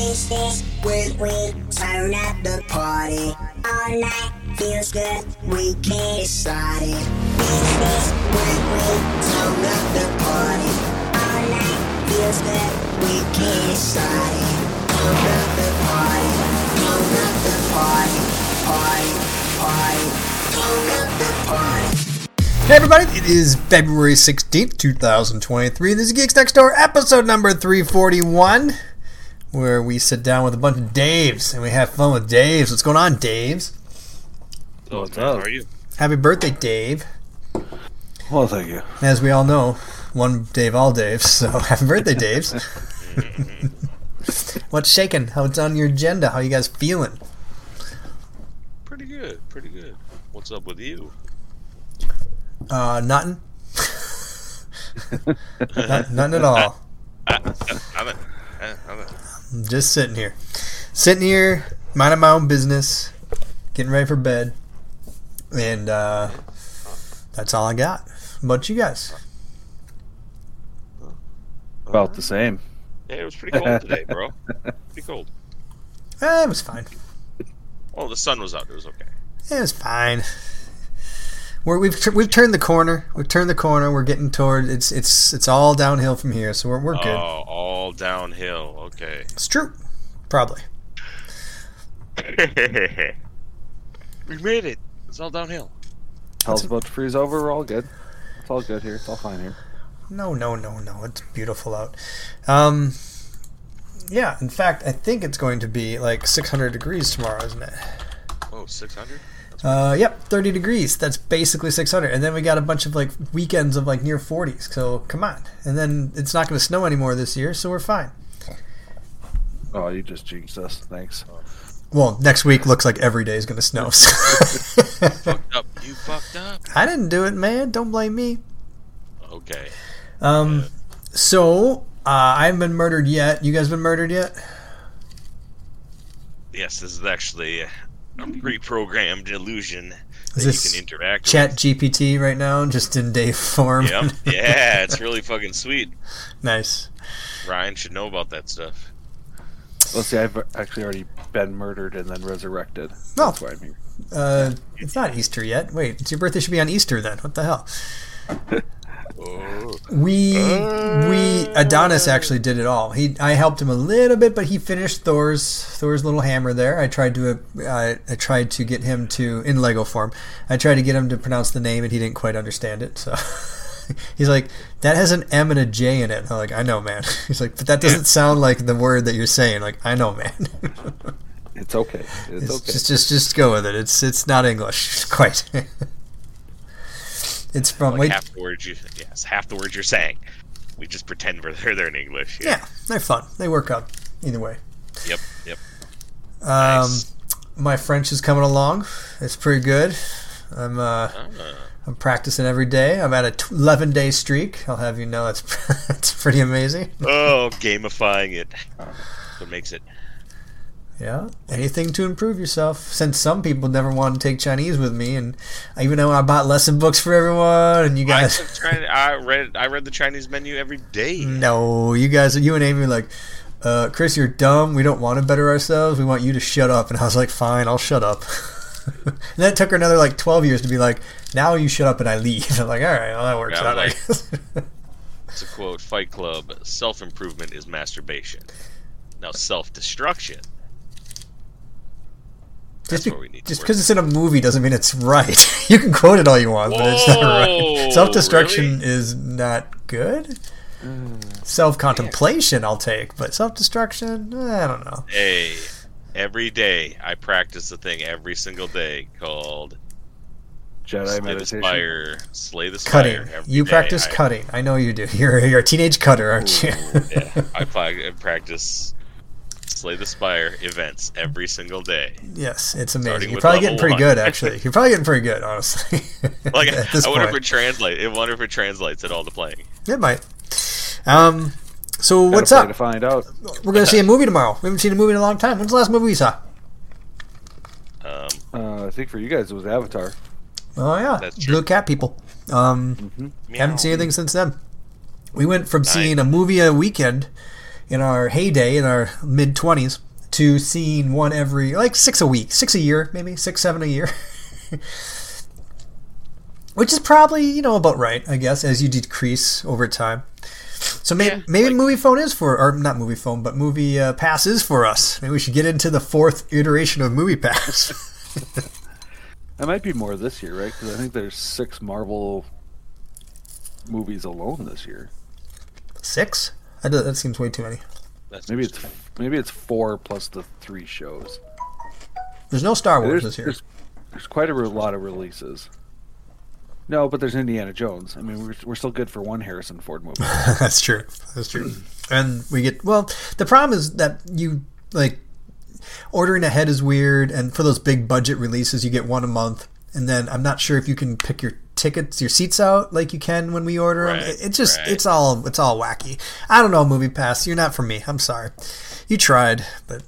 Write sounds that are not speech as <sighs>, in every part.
Taste this when we turn up the party. All night feels good, we can't decide it. Taste this when we turn up the party. All night feels good, we can't decide it. Turn up the party, turn up the party, party, party, turn up the party. Hey everybody, it is February 16th, 2023. This is Geeks Next Door, episode number 341, where we sit down with a bunch of Daves and we have fun with Daves. What's going on, Daves? So, What's up? How are you? Happy birthday, Dave. Well, thank you. As we all know, one Dave, all Daves, so <laughs> happy birthday, Daves. <laughs> What's shaking? How's it on your agenda? How you guys feeling? Pretty good. Pretty good. What's up with you? Uh, nothing. <laughs> Not, nothing at all. I, I'm a, I'm just sitting here. Sitting here, minding my own business, getting ready for bed. And uh, that's all I got. How about you guys? About the same. yeah, it was pretty cold today, bro. Pretty cold. <laughs> Eh, it was fine. Well, the sun was out. It was okay. It was fine. We're, we've we've turned the corner. We've turned the corner. We're getting toward it's it's it's all downhill from here. So we're we're good. Oh, all downhill. Okay. It's true. Probably. <laughs> we made it. It's all downhill. Hell's about to freeze over. We're all good. It's all good here. It's all fine here. No, no, no, no. It's beautiful out. Um, yeah. In fact, I think it's going to be like 600 degrees tomorrow, isn't it? Oh, 600? Uh, yep, 30 degrees. That's basically 600. And then we got a bunch of like weekends of like near 40s. So come on. And then it's not going to snow anymore this year, so we're fine. Oh, you just jinxed us. Thanks. Well, next week looks like every day is going to snow. so- <laughs> fucked up. You fucked up. I didn't do it, man. Don't blame me. Okay. Um, so uh, I haven't been murdered yet. You guys been murdered yet? Yes, this is actually a pre-programmed illusion Is that this you can interact Chat GPT right now, just in day form. Yep. <laughs> Yeah, it's really fucking sweet. nice. Ryan should know about that stuff. Well, see, I've actually already been murdered and then resurrected. Oh. That's why I'm here. Uh, it's not Easter yet. Wait, it's your birthday should be on Easter then. What the hell? <laughs> We we Adonis actually did it all. He I helped him a little bit, but he finished Thor's Thor's little hammer there. I tried to uh, I tried to get him to in Lego form. I tried to get him to pronounce the name, and he didn't quite understand it. So <laughs> he's like, "That has an M and a J in it." I'm like, "I know, man." <laughs> He's like, "But that doesn't sound like the word that you're saying." Like, "I know, man." It's okay. <laughs> It's, It's okay. Just just just go with it. It's it's not English quite. It's from like wait. half the words you yes, half the words you're saying. We just pretend we're they're, they're in English. Yeah, they're fun. They work out either way. Yep. Yep. Um, Nice. my French is coming along. It's pretty good. I'm uh, Ah, I'm practicing every day. I'm at a t- 11 day streak. I'll have you know that's that's <laughs> pretty amazing. oh, gamifying it. What makes it? Yeah, anything to improve yourself. Since some people never want to take Chinese with me, and even though I bought lesson books for everyone, and you guys, took China- I read I read the Chinese menu every day. no, you guys, you and Amy were like. Uh, Chris, you're dumb. We don't want to better ourselves. We want you to shut up. And I was like, fine, I'll shut up. <laughs> and then it took her another like 12 years to be like, now you shut up and I leave. <laughs> I'm like, all right, well, that works Yeah, out. I like-. It's a quote: "Fight Club: Self improvement is masturbation." Now, self destruction. Just be- where we need to just because it's in a movie doesn't mean it's <laughs> right. you can quote it all you want, but it's not right. Self destruction really? is not good. Mm. Self contemplation, I'll take, but self destruction, eh, I don't know. Hey, every day I practice a thing every single day called Jedi slay the meditation. spire, slay the Cutting. spire. every You day. practice I, cutting. I know you do. <laughs> You're, you're a teenage cutter, aren't you? Yeah, I, <laughs> I practice slay the spire events every single day. yes, it's amazing. You're probably getting pretty one. good, <laughs> actually. You're probably getting pretty good, honestly. <laughs> Like at this I wonder if it translate. I wonder if it translates at all to playing. It might. Um, so Gotta what's up? To find out. We're gonna see a movie tomorrow. We haven't seen a movie in a long time. When's the last movie we saw? Um, Uh, I think for you guys it was Avatar. Oh yeah, That's true. Blue Cat People. Um, hmm haven't seen anything since then. We went from seeing a movie a weekend in our heyday in our mid twenties to seeing one every like six a week, six a year, maybe six seven a year. <laughs> Which is probably you know about right, I guess, as you decrease over time. So maybe Yeah, maybe like- Moviefone is for or not Moviefone, but movie uh, pass is for us. Maybe we should get into the fourth iteration of movie pass. <laughs> It might be more this year, right? Because I think there's six Marvel movies alone this year. Six? I do, that seems way too many. That's Maybe it's maybe it's four plus the three shows. There's no Star Wars There's, this year. there's, there's quite a re- lot of releases. No, but there's Indiana Jones. I mean, we're, we're still good for one Harrison Ford movie. <laughs> That's true. That's true. And we get well. The problem is that you like ordering ahead is weird, and for those big budget releases, you get one a month, and then I'm not sure if you can pick your tickets, your seats out like you can when we order them. Right, It, it's just right. it's all it's all wacky. I don't know, Movie Pass. You're not for me. I'm sorry. You tried, but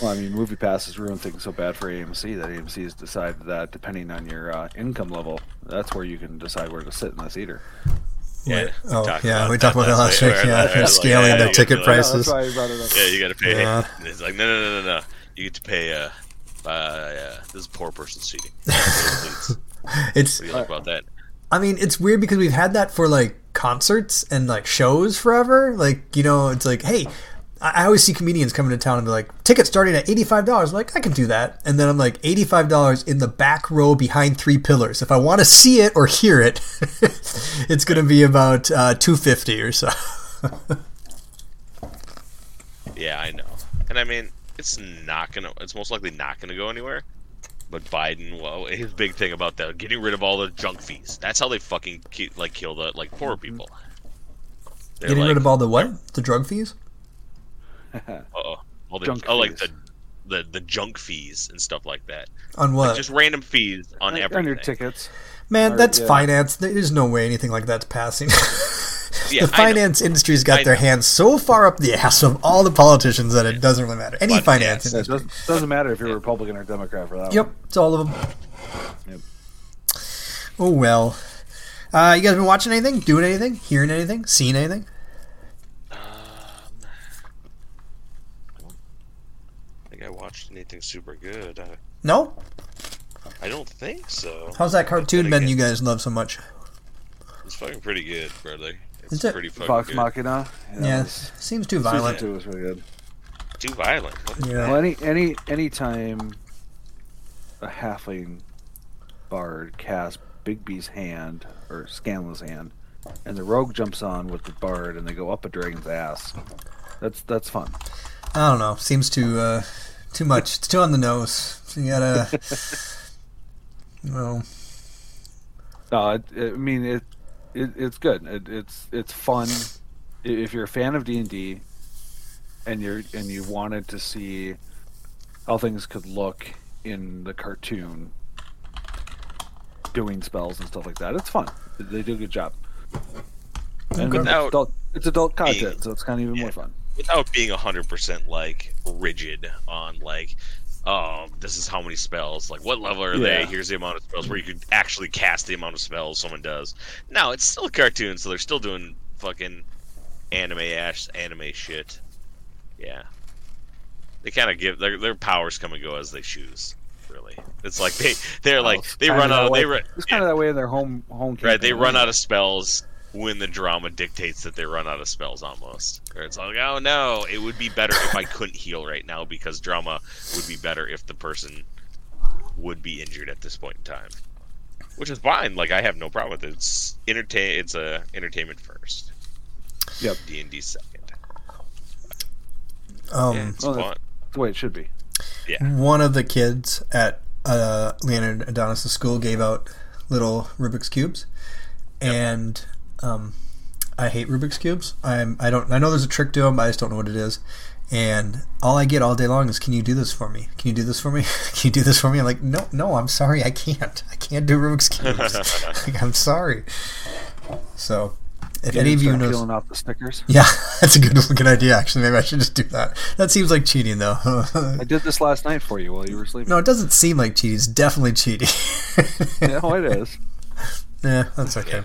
Well, I mean, Movie Pass has ruined things so bad for AMC that AMC has decided that depending on your uh, income level, that's where you can decide where to sit in the theater. Yeah, oh yeah, we talked about that last week. Yeah, they're they're like, scaling yeah, the ticket like, prices. that's why I brought it up. Yeah, you got to pay. Yeah. And It's like no, no, no, no, no. You get to pay. Uh, uh, uh this is poor person seating. <laughs> <laughs> It's What do you like about that? I mean, it's weird because we've had that for like concerts and like shows forever. Like, you know, it's like, hey, I always see comedians coming to town and be like, tickets starting at eighty-five dollars. Like, I can do that. And then I'm like, eighty-five dollars in the back row behind three pillars. If I want to see it or hear it, <laughs> it's going to be about uh, two fifty or so. <laughs> Yeah, I know. And I mean, it's not gonna. It's most likely not gonna go anywhere. But Biden, well, his big thing about that, getting rid of all the junk fees. That's how they fucking ki- like kill the like poor mm-hmm. people. They're Getting like, rid of all the what? The drug fees? <laughs> uh-oh, all the Junk oh, like fees. the, the the junk fees and stuff like that. On what? Like just random fees on on everything. your tickets. Man, or- that's yeah. finance. There's no way anything like that's passing. <laughs> Yeah, the finance industry's got I their know. hands so far up the ass of all the politicians that it doesn't really matter. Any But, finance yes, Yeah, it industry. doesn't, doesn't matter if you're Republican or Democrat for that. Yep, one. it's all of them. Yep. Oh well. Uh, you guys been watching anything? Doing anything? Hearing anything? Seeing anything? I think I watched anything super good. Uh, No. I don't think so. How's that cartoon Then been again- you guys love so much? It's fucking pretty good, brother. It's Is it? pretty fucking Vox good. Machina. Yeah, it was- seems too season violent. two was really good. Too violent. What? Yeah. Well, any any any time a halfling bard casts Bigby's hand or Scanlan's hand, and the rogue jumps on with the bard, and they go up a dragon's ass. That's that's fun. I don't know. Seems too uh, too much. It's too on the nose. So you gotta. <laughs> well, No, it, it, I mean it, it it's good. It, it's it's fun. If you're a fan of D and D, and you're and you wanted to see how things could look in the cartoon, doing spells and stuff like that, it's fun. They do a good job. And Without it's adult, it's adult being- content, so it's kind of even more fun. Without being hundred percent like rigid on like, um, this is how many spells. Like, what level are they? Here's the amount of spells. Where you could actually cast the amount of spells someone does. No, it's still a cartoon, so they're still doing fucking anime ash anime shit. Yeah. They kind of give their their powers come and go as they choose. Really, it's like they they're like they run out. They run. It's kind of that way in their home home. Right, they run out of spells when the drama dictates that they run out of spells almost. Or it's like, oh no, it would be better if I couldn't heal right now because drama would be better if the person would be injured at this point in time. Which is fine, like I have no problem with it. It's entertain it's a entertainment first. Yep. D and D second. um, yeah, it's well, fun. That's the way it should be. Yeah. one of the kids at uh, Leonard Adonis' school gave out little Rubik's cubes, and um, I hate Rubik's cubes. I'm I don't I know there's a trick to them, but I just don't know what it is. And all I get all day long is, "Can you do this for me? Can you do this for me? <laughs> Can you do this for me?" I'm like, "No, no, I'm sorry, I can't. I can't do Rubik's <laughs> cubes. <laughs> Like, I'm sorry." So, if You any of to you start knows, peeling off the stickers. yeah, that's a good good idea. Actually, maybe I should just do that. That seems like cheating, though. I did this last night for you while you were sleeping. No, it doesn't seem like cheating. It's definitely cheating. no, it is. yeah, that's okay.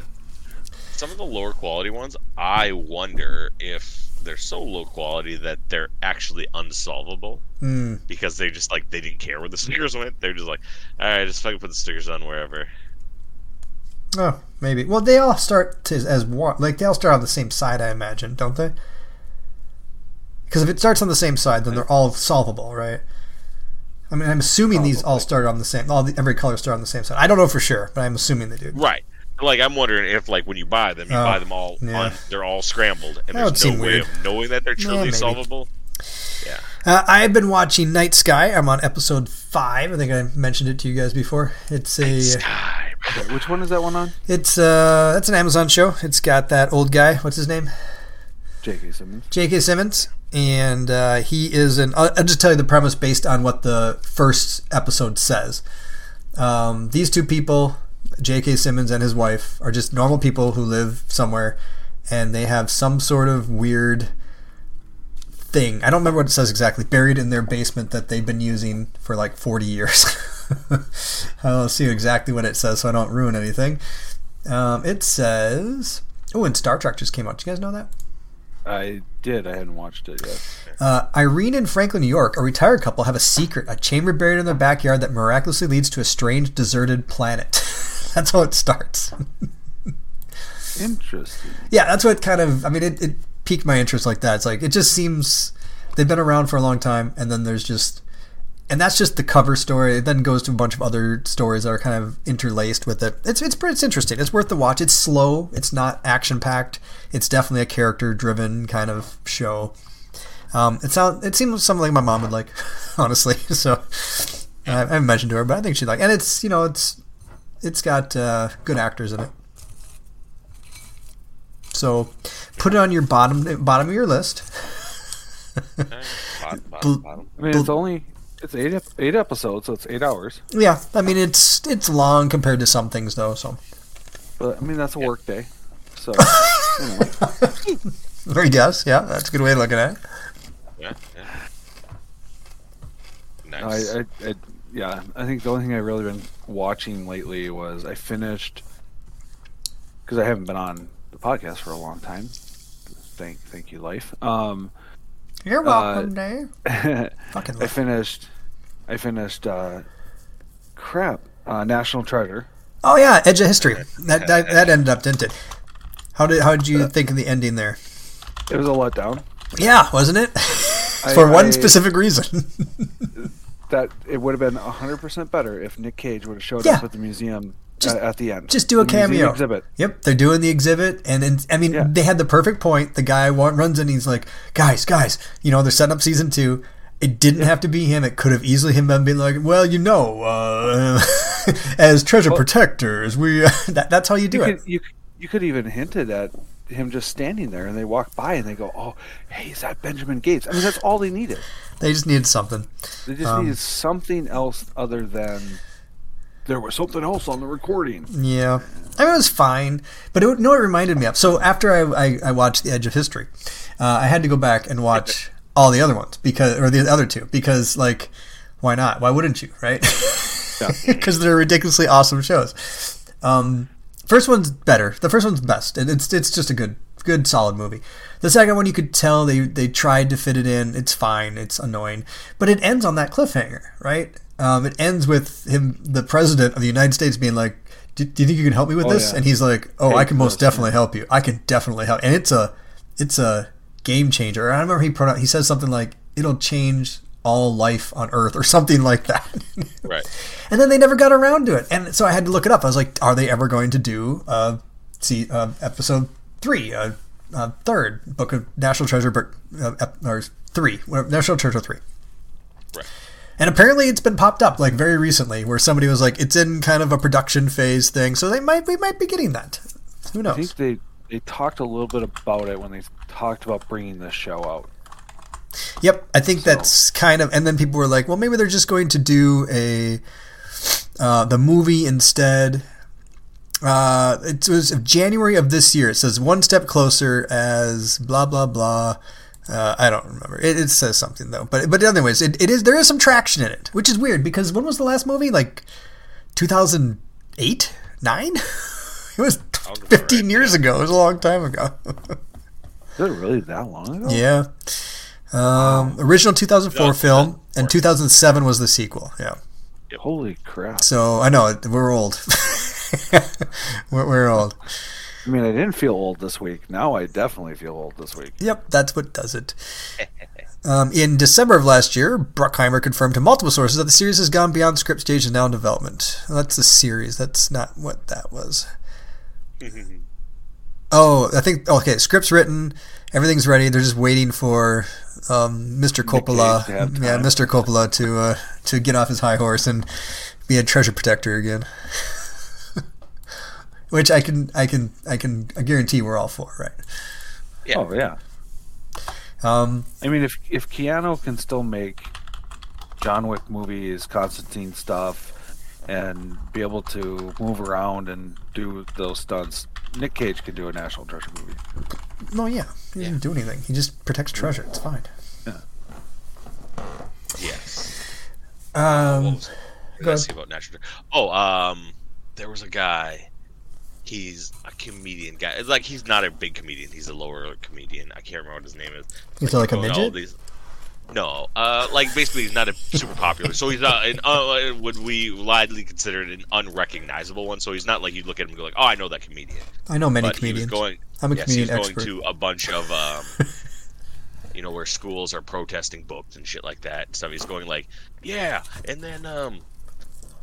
Some of the lower quality ones, I wonder if they're so low quality that they're actually unsolvable Mm. because they just like they didn't care where the stickers went. They're just like, all right, just fucking put the stickers on wherever. Oh, maybe. Well, they all start to, as one. Like they all start on the same side, I imagine, don't they? Because if it starts on the same side, then they're all solvable, right? I mean, I'm assuming these all Probably. start on the same. All the, every color start on the same side. I don't know for sure, but I'm assuming they do. Right. Like I'm wondering if like when you buy them, you Oh, buy them all yeah. on they're all scrambled and That there's no way weird. of knowing that they're truly maybe. solvable. Yeah. Uh, I've been watching Night Sky. I'm on episode five. I think I mentioned it to you guys before. It's a. Sky. Okay, which one is that one on? It's uh. It's an Amazon show. It's got that old guy. What's his name? J.K. Simmons. J.K. Simmons, and uh, he is an. I'll, I'll just tell you the premise based on what the first episode says. Um, these two people, J.K. Simmons and his wife, are just normal people who live somewhere, and they have some sort of weird thing. I don't remember what it says exactly. Buried in their basement that they've been using for like 40 years. <laughs> I'll see exactly what it says so I don't ruin anything. Um, it says. Oh, and Star Trek just came out. Do you guys know that? I did. I hadn't watched it yet. Uh, Irene and Franklin, New York, a retired couple, have a secret, a chamber buried in their backyard that miraculously leads to a strange, deserted planet. <laughs> that's how it starts. Interesting. yeah, that's what kind of, I mean, it, it piqued my interest like that. It's like, it just seems they've been around for a long time, and then there's just, and that's just the cover story. It then goes to a bunch of other stories that are kind of interlaced with it. It's it's it's interesting. It's worth the watch. It's slow. It's not action packed. It's definitely a character driven kind of show. Um, it sounds it seems something my mom would like, <laughs> honestly. <laughs> So I, I haven't mentioned to her, but I think she'd like. And it's you know it's it's got uh, good actors in it. So put it on your bottom bottom of your list. Alright, bottom, bottom, bottom. I mean, it's only it's eight eight episodes, so it's eight hours. Yeah, I mean it's it's long compared to some things though. So But I mean, that's a work day. So you <laughs> know, I guess yeah, that's a good way of looking at it. Yeah, yeah. Nice. I, I, I yeah, I think the only thing I've really been watching lately was I finished because I haven't been on the podcast for a long time. Thank thank you, life. Um, You're welcome, Dave. <laughs> I Fucking love it. finished I finished uh, crap uh, National Treasure. Oh yeah, Edge of History. That that, that ended up, didn't it? How did how did you think of the ending there? It was a letdown. Yeah, wasn't it? <laughs> I- For one I- specific reason. <laughs> That it would have been hundred percent better if Nick Cage would have showed Yeah. up at the museum Just- at the end. just do a The cameo. exhibit. Yep, they're doing the exhibit, and, and I mean, Yeah. they had the perfect point. The guy runs in, he's like, "Guys, guys, you know, they're setting up season two. It didn't have to be him. It could have easily him been being like, well, you know, uh, <laughs> as treasure protectors, we <laughs> that, that's how you do You it. could, you, you could even hinted at him just standing there, and they walk by and they go, "Oh, hey, is that Benjamin Gates?" I mean, that's all they needed. They just needed something. They just Um, needed something else other than there was something else on the recording. Yeah, I mean, it was fine, but it, know what it reminded me of. So after I, I, I watched The Edge of History, uh, I had to go back and watch <laughs> all the other ones because, or the other two, because like, why not? Why wouldn't you, right? Because <laughs> they're ridiculously awesome shows. Um, first one's better. The first one's best, it's it's just a good good solid movie. The second one, you could tell they they tried to fit it in. It's fine. It's annoying, but it ends on that cliffhanger, right? Um, it ends with him, the president of the United States, being like, "Do, do you think you can help me with Oh, this?" yeah. And he's like, "Oh, I can most close, definitely help you. I can definitely help." And it's a it's a game changer. I remember he put out, he says something like, "It'll change." All life on Earth, or something like that. Right. <laughs> And then they never got around to it. And so I had to look it up. I was like, are they ever going to do uh, see uh, episode three, uh, uh, third book of National Treasure, book, uh, ep- or three, whatever, National Treasure three. Right. And apparently it's been popped up like very recently, where somebody was like, it's in kind of a production phase thing. So they might we might be getting that. Who I knows? think they they talked a little bit about it when they talked about bringing this show out. Yep, I think that's kind of. And then people were like, well, maybe they're just going to do a uh, the movie instead. Uh, it was January of this year. It says one step closer as blah blah blah. Uh, I don't remember. It, it says something though. But but anyways, it, it is there is some traction in it, which is weird because when was the last movie? Like two thousand eight, nine. <laughs> it was fifteen years ago. It was a long time ago. <laughs> Is it really that long ago? Yeah. Um, original 2004 No, film, and 2007 was the sequel. Yeah. Holy crap! So I know we're old. <laughs> we're, we're old. I mean, I didn't feel old this week. Now I definitely feel old this week. Yep, that's what does it. Um, in December of last year, Bruckheimer confirmed to multiple sources that the series has gone beyond the script stage and now in development. Well, that's the series. That's not what that was. <laughs> Oh, I think okay. Script's written, everything's ready. They're just waiting for um, Mr. Coppola, to yeah. Mr. Coppola to uh, to get off his high horse and be a treasure protector again. <laughs> Which I can, I can, I can I guarantee we're all for, right? Yeah. Oh yeah. Um, I mean, if if Keanu can still make John Wick movies, Constantine stuff, and be able to move around and do those stunts, Nick Cage could do a National Treasure movie. No, yeah, he doesn't do anything. He just protects treasure. It's fine. Yes. Um, what was go Let's see about natural. Oh, um, there was a guy. He's a comedian guy. It's like he's not a big comedian. He's a lower comedian. I can't remember what his name is. He's like a Going all midget? these- No, uh, like basically he's not a super popular. So he's not an uh, would we widely consider it an unrecognizable one. So he's not like you'd look at him and go like, oh, I know that comedian. I know many but comedians. going. I'm a yes, he was comedian going to a bunch of um, <laughs> you know, where schools are protesting books and shit like that. And stuff. He's going like, yeah, and then um,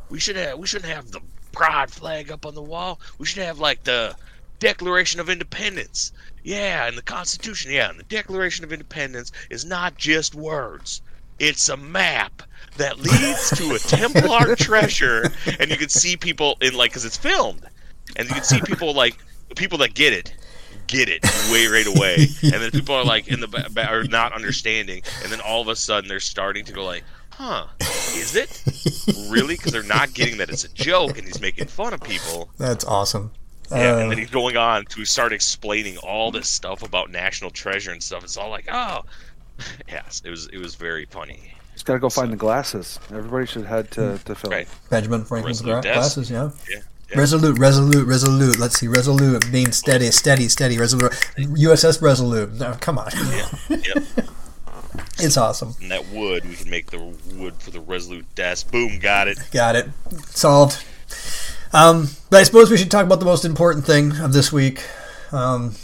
we should have we shouldn't have the pride flag up on the wall. We should have like the Declaration of Independence. Yeah, and the Constitution. Yeah, and the Declaration of Independence is not just words. It's a map that leads to a Templar <laughs> treasure, and you can see people in like because it's filmed, and you can see people like people that get it get it way right away, and then people are like in the ba- are not understanding, and then all of a sudden they're starting to go like, "Huh, is it really?" Because they're not getting that it's a joke, and he's making fun of people. That's awesome. Yeah, Uh, and then he's going on to start explaining all this stuff about national treasure and stuff. It's all like, oh, <laughs> yes, it was it was very funny. Just gotta go find the glasses. Everybody should head to to film. Right? Benjamin Franklin's gra- glasses, yeah. Yeah. yeah. Resolute, resolute, resolute. Let's see, resolute. Being steady, steady, steady. Resolute. USS Resolute. No, come on. Yep. <laughs> it's awesome. And that wood, we can make the wood for the Resolute desk. Boom, got it. Got it. Solved. Um, but I suppose we should talk about the most important thing of this week. Um,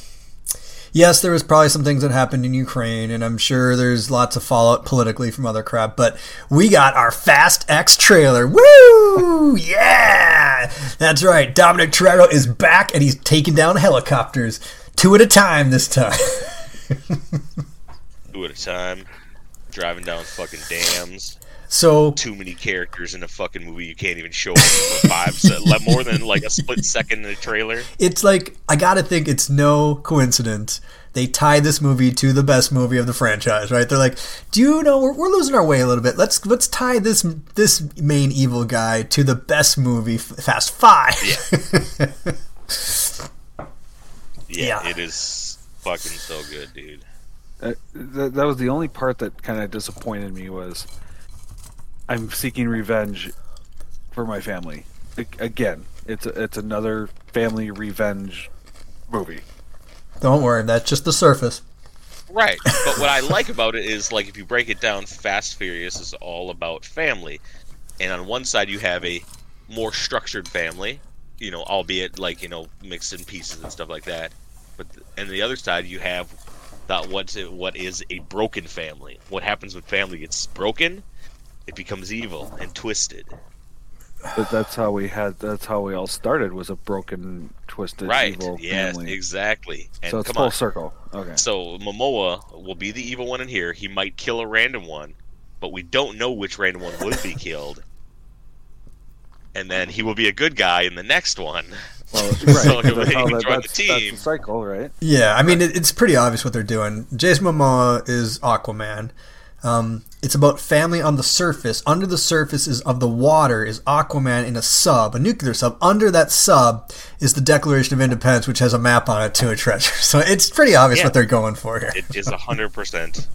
yes, there was probably some things that happened in Ukraine, and I'm sure there's lots of fallout politically from other crap. But we got our Fast X trailer. Woo! <laughs> Yeah, that's right. Dominic Toretto is back, and he's taking down helicopters two at a time this time. <laughs> Two at a time. Driving down fucking dams. So Too many characters in a fucking movie. You can't even show for five se- <laughs> le- more than like a split second in the trailer. it's like I gotta think it's no coincidence they tie this movie to the best movie of the franchise, right? They're like, do you know we're, we're losing our way a little bit? Let's let's tie this this main evil guy to the best movie, Fast Five. <laughs> Yeah, Yeah. it is fucking so good, dude. Uh, th- that was the only part that kind of disappointed me was I'm seeking revenge for my family. A- Again, it's a, it's another family revenge movie. Don't worry, that's just the surface. Right. But what I <laughs> like about it is like if you break it down, Fast Furious is all about family. And on one side you have a more structured family, you know, albeit like, you know, mixed in pieces and stuff like that. But th- and the other side you have that what's it, what is a broken family. What happens when family gets broken? It becomes evil and twisted. But that's how we had. That's how we all started. Was a broken, twisted, right. evil Yes, family. exactly. And so it's come full on. circle. Okay. So Momoa will be the evil one in here. He might kill a random one, but we don't know which random one would be <laughs> killed. And then he will be a good guy in the next one. Well, <laughs> right. So that's, how that- join the that's the cycle, right? Yeah, I mean it, it's pretty obvious what they're doing. Jason Momoa is Aquaman. Um, it's about family on the surface. Under the surface is of the water is Aquaman in a sub, a nuclear sub. Under that sub is the Declaration of Independence, which has a map on it to a treasure. <laughs> So it's pretty obvious Yeah. what they're going for here. It is a hundred percent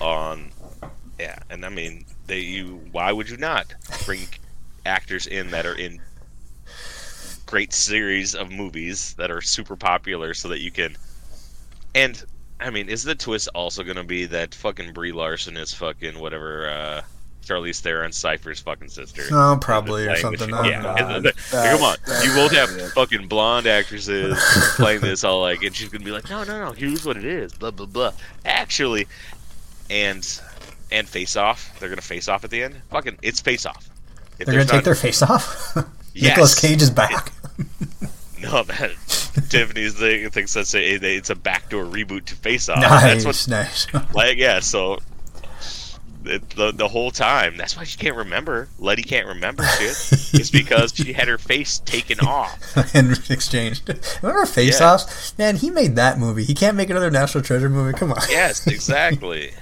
on. Yeah, and I mean, they you. Why would you not bring actors in that are in great series of movies that are super popular, so that you can And I mean, is the twist also gonna be that fucking Brie Larson is fucking whatever uh Charlize Theron's Cypher's fucking sister? Oh, probably or something. <laughs> Yeah, the- <laughs> That- come on, you won't have fucking blonde actresses playing this all like, and she's gonna be like, no, no, no, here's what it is, blah blah blah. Actually, and and face off, they're gonna face off at the end. Fucking, it's face off. If They're gonna take their face off. <laughs> Yes. Nicolas Cage is back. No, <laughs> oh, that Tiffany's thing thinks that's a, it's a backdoor reboot to Face Off. That's nice, what, nice. <laughs> like, yeah. So it, the the whole time, that's why she can't remember. Letty can't remember shit. <laughs> it's because she had her face taken off. and exchanged. Remember Face Yeah. Offs? Man, he made that movie. He can't make another National Treasure movie. Come on. Yes, exactly.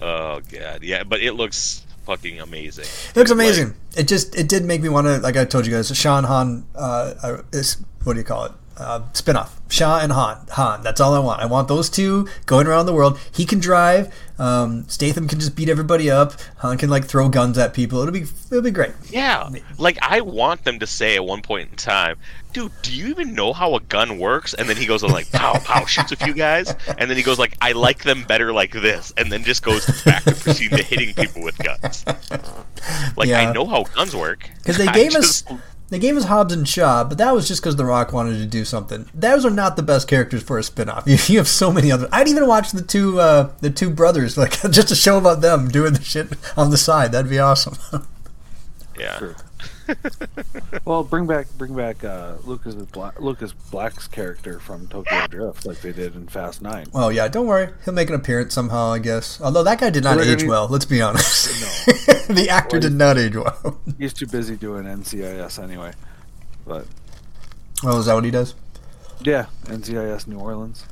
oh god, yeah, but it looks fucking amazing. It looks Like, amazing. it just it did make me want to like I told you guys, Sean Han uh, uh is what do you call it? Uh, spinoff. Shaw and Han. Han. That's all I want. I want those two going around the world. He can drive. Um, Statham can just beat everybody up. Han can like throw guns at people. It'll be it'll be great. Yeah, like I want them to say at one point in time, dude, do you even know how a gun works? And then he goes on like pow pow shoots a few guys, and then he goes like I like them better like this, and then just goes back to proceeding to hitting people with guns. Like Yeah. I know how guns work because they <laughs> gave us- They gave us Hobbs and Shaw, but that was just because The Rock wanted to do something. Those are not the best characters for a spinoff. <laughs> You, you have so many other. I'd even watch the two uh, the two brothers, <laughs> like just a show about them doing the shit on the side. That'd be awesome. <laughs> yeah. True. <laughs> well, bring back bring back uh, Lucas Black, Lucas Black's character from Tokyo Drift, like they did in Fast Nine. well, yeah, don't worry. He'll make an appearance somehow, I guess. Although that guy did not age gonna- well. Let's be honest. No, <laughs> the actor Well, did not age well. <laughs> He's too busy doing NCIS anyway. But Oh, is that what he does? yeah, NCIS New Orleans.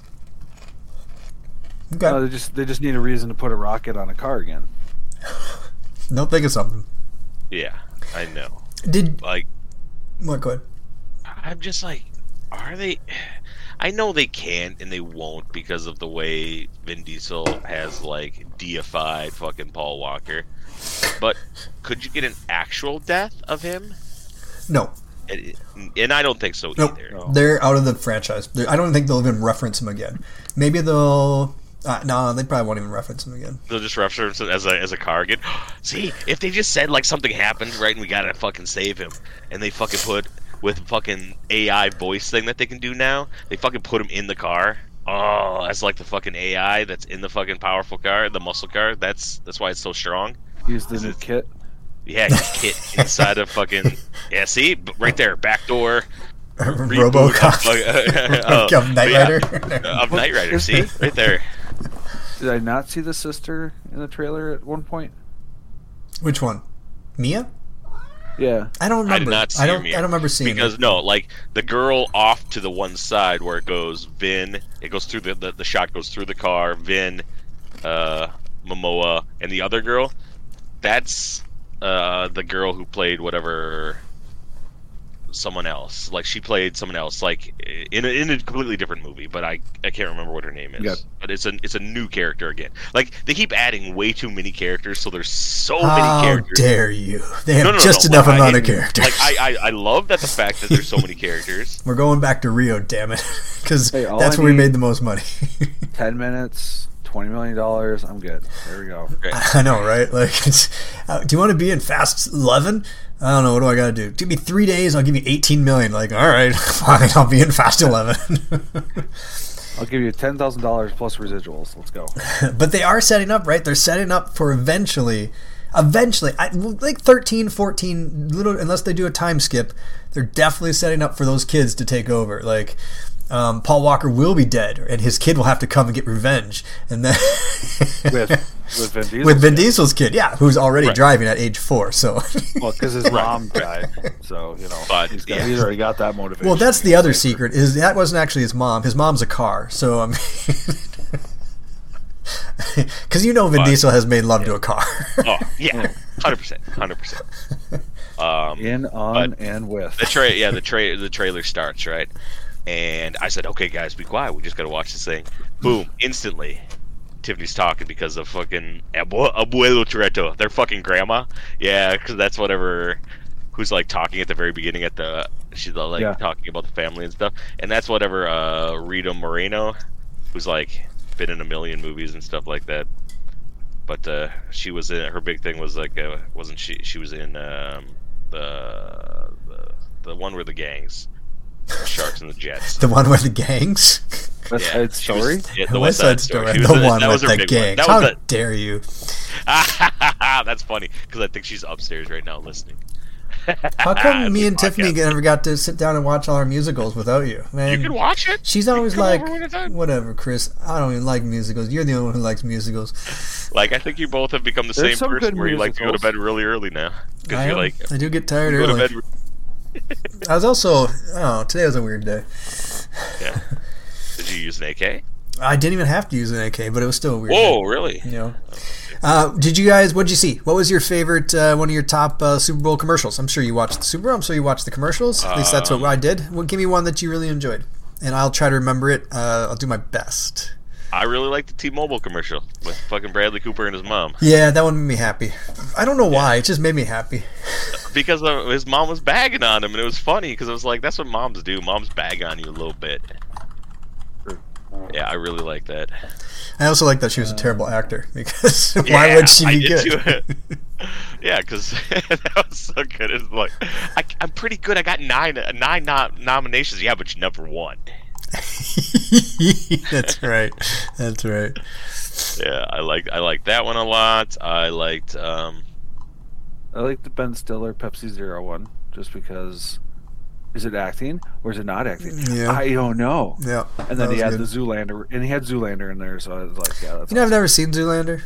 Okay. No, they just they just need a reason to put a rocket on a car again. Don't think of something. Yeah, I know. Did Like what? Go ahead. I'm just like, are they? I know they can't and they won't because of the way Vin Diesel has like deified fucking Paul Walker. But could you get an actual death of him? No, And, and I don't think so Nope. either. No. they're out of the franchise. They're, I don't think they'll even reference him again. Maybe they'll. Uh, no, they probably won't even reference him again. They'll just reference it as a as a car again. <gasps> See, if they just said like something happened, right, and we gotta fucking save him, and they fucking put with fucking AI voice thing that they can do now, they fucking put him in the car. Oh, as like the fucking AI that's in the fucking powerful car, the muscle car. That's that's why it's so strong. He's the new kit. Yeah, <laughs> kit inside of fucking yeah. See, right there, back door. <laughs> reboot RoboCop. of, uh, <laughs> Of Knight yeah, Rider. of Knight Rider. See, right there. Did I not see the sister in the trailer at one point? Which one? Mia? Yeah. I don't remember. I did not see I don't. Mia. I don't remember seeing because it. no, like the girl off to the one side where it goes Vin, it goes through the the, the shot goes through the car. Vin, uh, Momoa, and the other girl. That's uh the girl who played whatever someone else. Like she played someone else, like in a, in a completely different movie, but I I can't remember what her name is. Yeah. But it's a it's a new character again. Like they keep adding way too many characters, so there's so How many characters. dare you? They have No, no, no, just no, enough like, amount I- of characters. Like I, I, I love that the fact that there's so many <laughs> characters. We're going back to Rio, damn it, <laughs> because Hey, that's I where we made the most money. <laughs> Ten minutes, twenty million dollars. I'm good. There we go. <laughs> I know, right? Like, it's, uh, do you want to be in Fast Eleven? I don't know. What do I got to do? Give me three days. I'll give you eighteen million. Like, all right, <laughs> fine. I'll be in Fast Eleven. <laughs> I'll give you ten thousand dollars plus residuals. Let's go. but they are setting up, right? They're setting up for eventually, eventually, I, like 13, 14, little, unless they do a time skip, they're definitely setting up for those kids to take over. Like, um, Paul Walker will be dead, and his kid will have to come and get revenge. And then With with <laughs> Vin Diesel. with Vin Diesel's kid, yeah, who's already Right. driving at age four. So, Well, because his <laughs> mom died, so you know But, he's, got, yeah. he's already got that motivation. well, that's the other secret is that wasn't actually his mom. His mom's a car. So I mean. <laughs> Because you know Vin But- Diesel has made love to a car. Oh yeah, hundred percent, hundred percent. Um, in, on, and with. the tra- yeah, the tra- the trailer starts right, and I said, "Okay, guys, be quiet. We just gotta watch this thing." Boom! Instantly, Tiffany's talking because of fucking abu- abuelo Toretto, their fucking grandma. Yeah, because that's whatever. Who's like talking at the very beginning at the She's like Yeah. talking about the family and stuff, and that's whatever uh, Rita Moreno, who's like been in a million movies and stuff like that. But uh, she was in her big thing was like uh, wasn't she? She was in um, the, the the one where the gangs, the Sharks and the Jets. The one with the gangs. West Yeah, Side she was- Story. yeah, The the West Side Story. She was The in- one with the gangs. How was dare you? <laughs> That's funny because I think she's upstairs right now listening. How come <laughs> me and Tiffany never got to sit down and watch all our musicals without you, man? You can watch it. She's always like, whatever, Chris. I don't even like musicals. You're the only one who likes musicals. Like I think you both have become the There's same person good where you like to go to bed really early now because I, you am. like I do get tired go to early. I was also, oh, today was a weird day. Yeah. Did you use an AK? I didn't even have to use an AK, but it was still a weird. Whoa, day, really? you know. Uh, did you guys? What did you see? What was your favorite? Uh, one of your top uh, Super Bowl commercials? I'm sure you watched the Super Bowl. I'm sure you watched the commercials. At least that's what Um, I did. Well, give me one that you really enjoyed, and I'll try to remember it. Uh, I'll do my best. I really like the T-Mobile commercial with fucking Bradley Cooper and his mom Yeah, that one made me happy. I don't know why. It just made me happy. <laughs> because his mom was bagging on him and it was funny because it was like that's what moms do. Moms bag on you a little bit. Yeah, I really like that. I also like that she was a terrible actor <laughs> because why would she be good? <laughs> yeah, because that was so good. It's like I, I'm pretty good. I got nine nine no- nominations. Yeah, but you never won. <laughs> That's right. That's right. Yeah, I like I like that one a lot. I liked um I like the Ben Stiller Pepsi Zero one just because. Is it acting or is it not acting? Yeah. I don't know. Yeah. And then he had good. the Zoolander, and he had Zoolander in there, so I was like, yeah, that's You know, I've never seen Zoolander.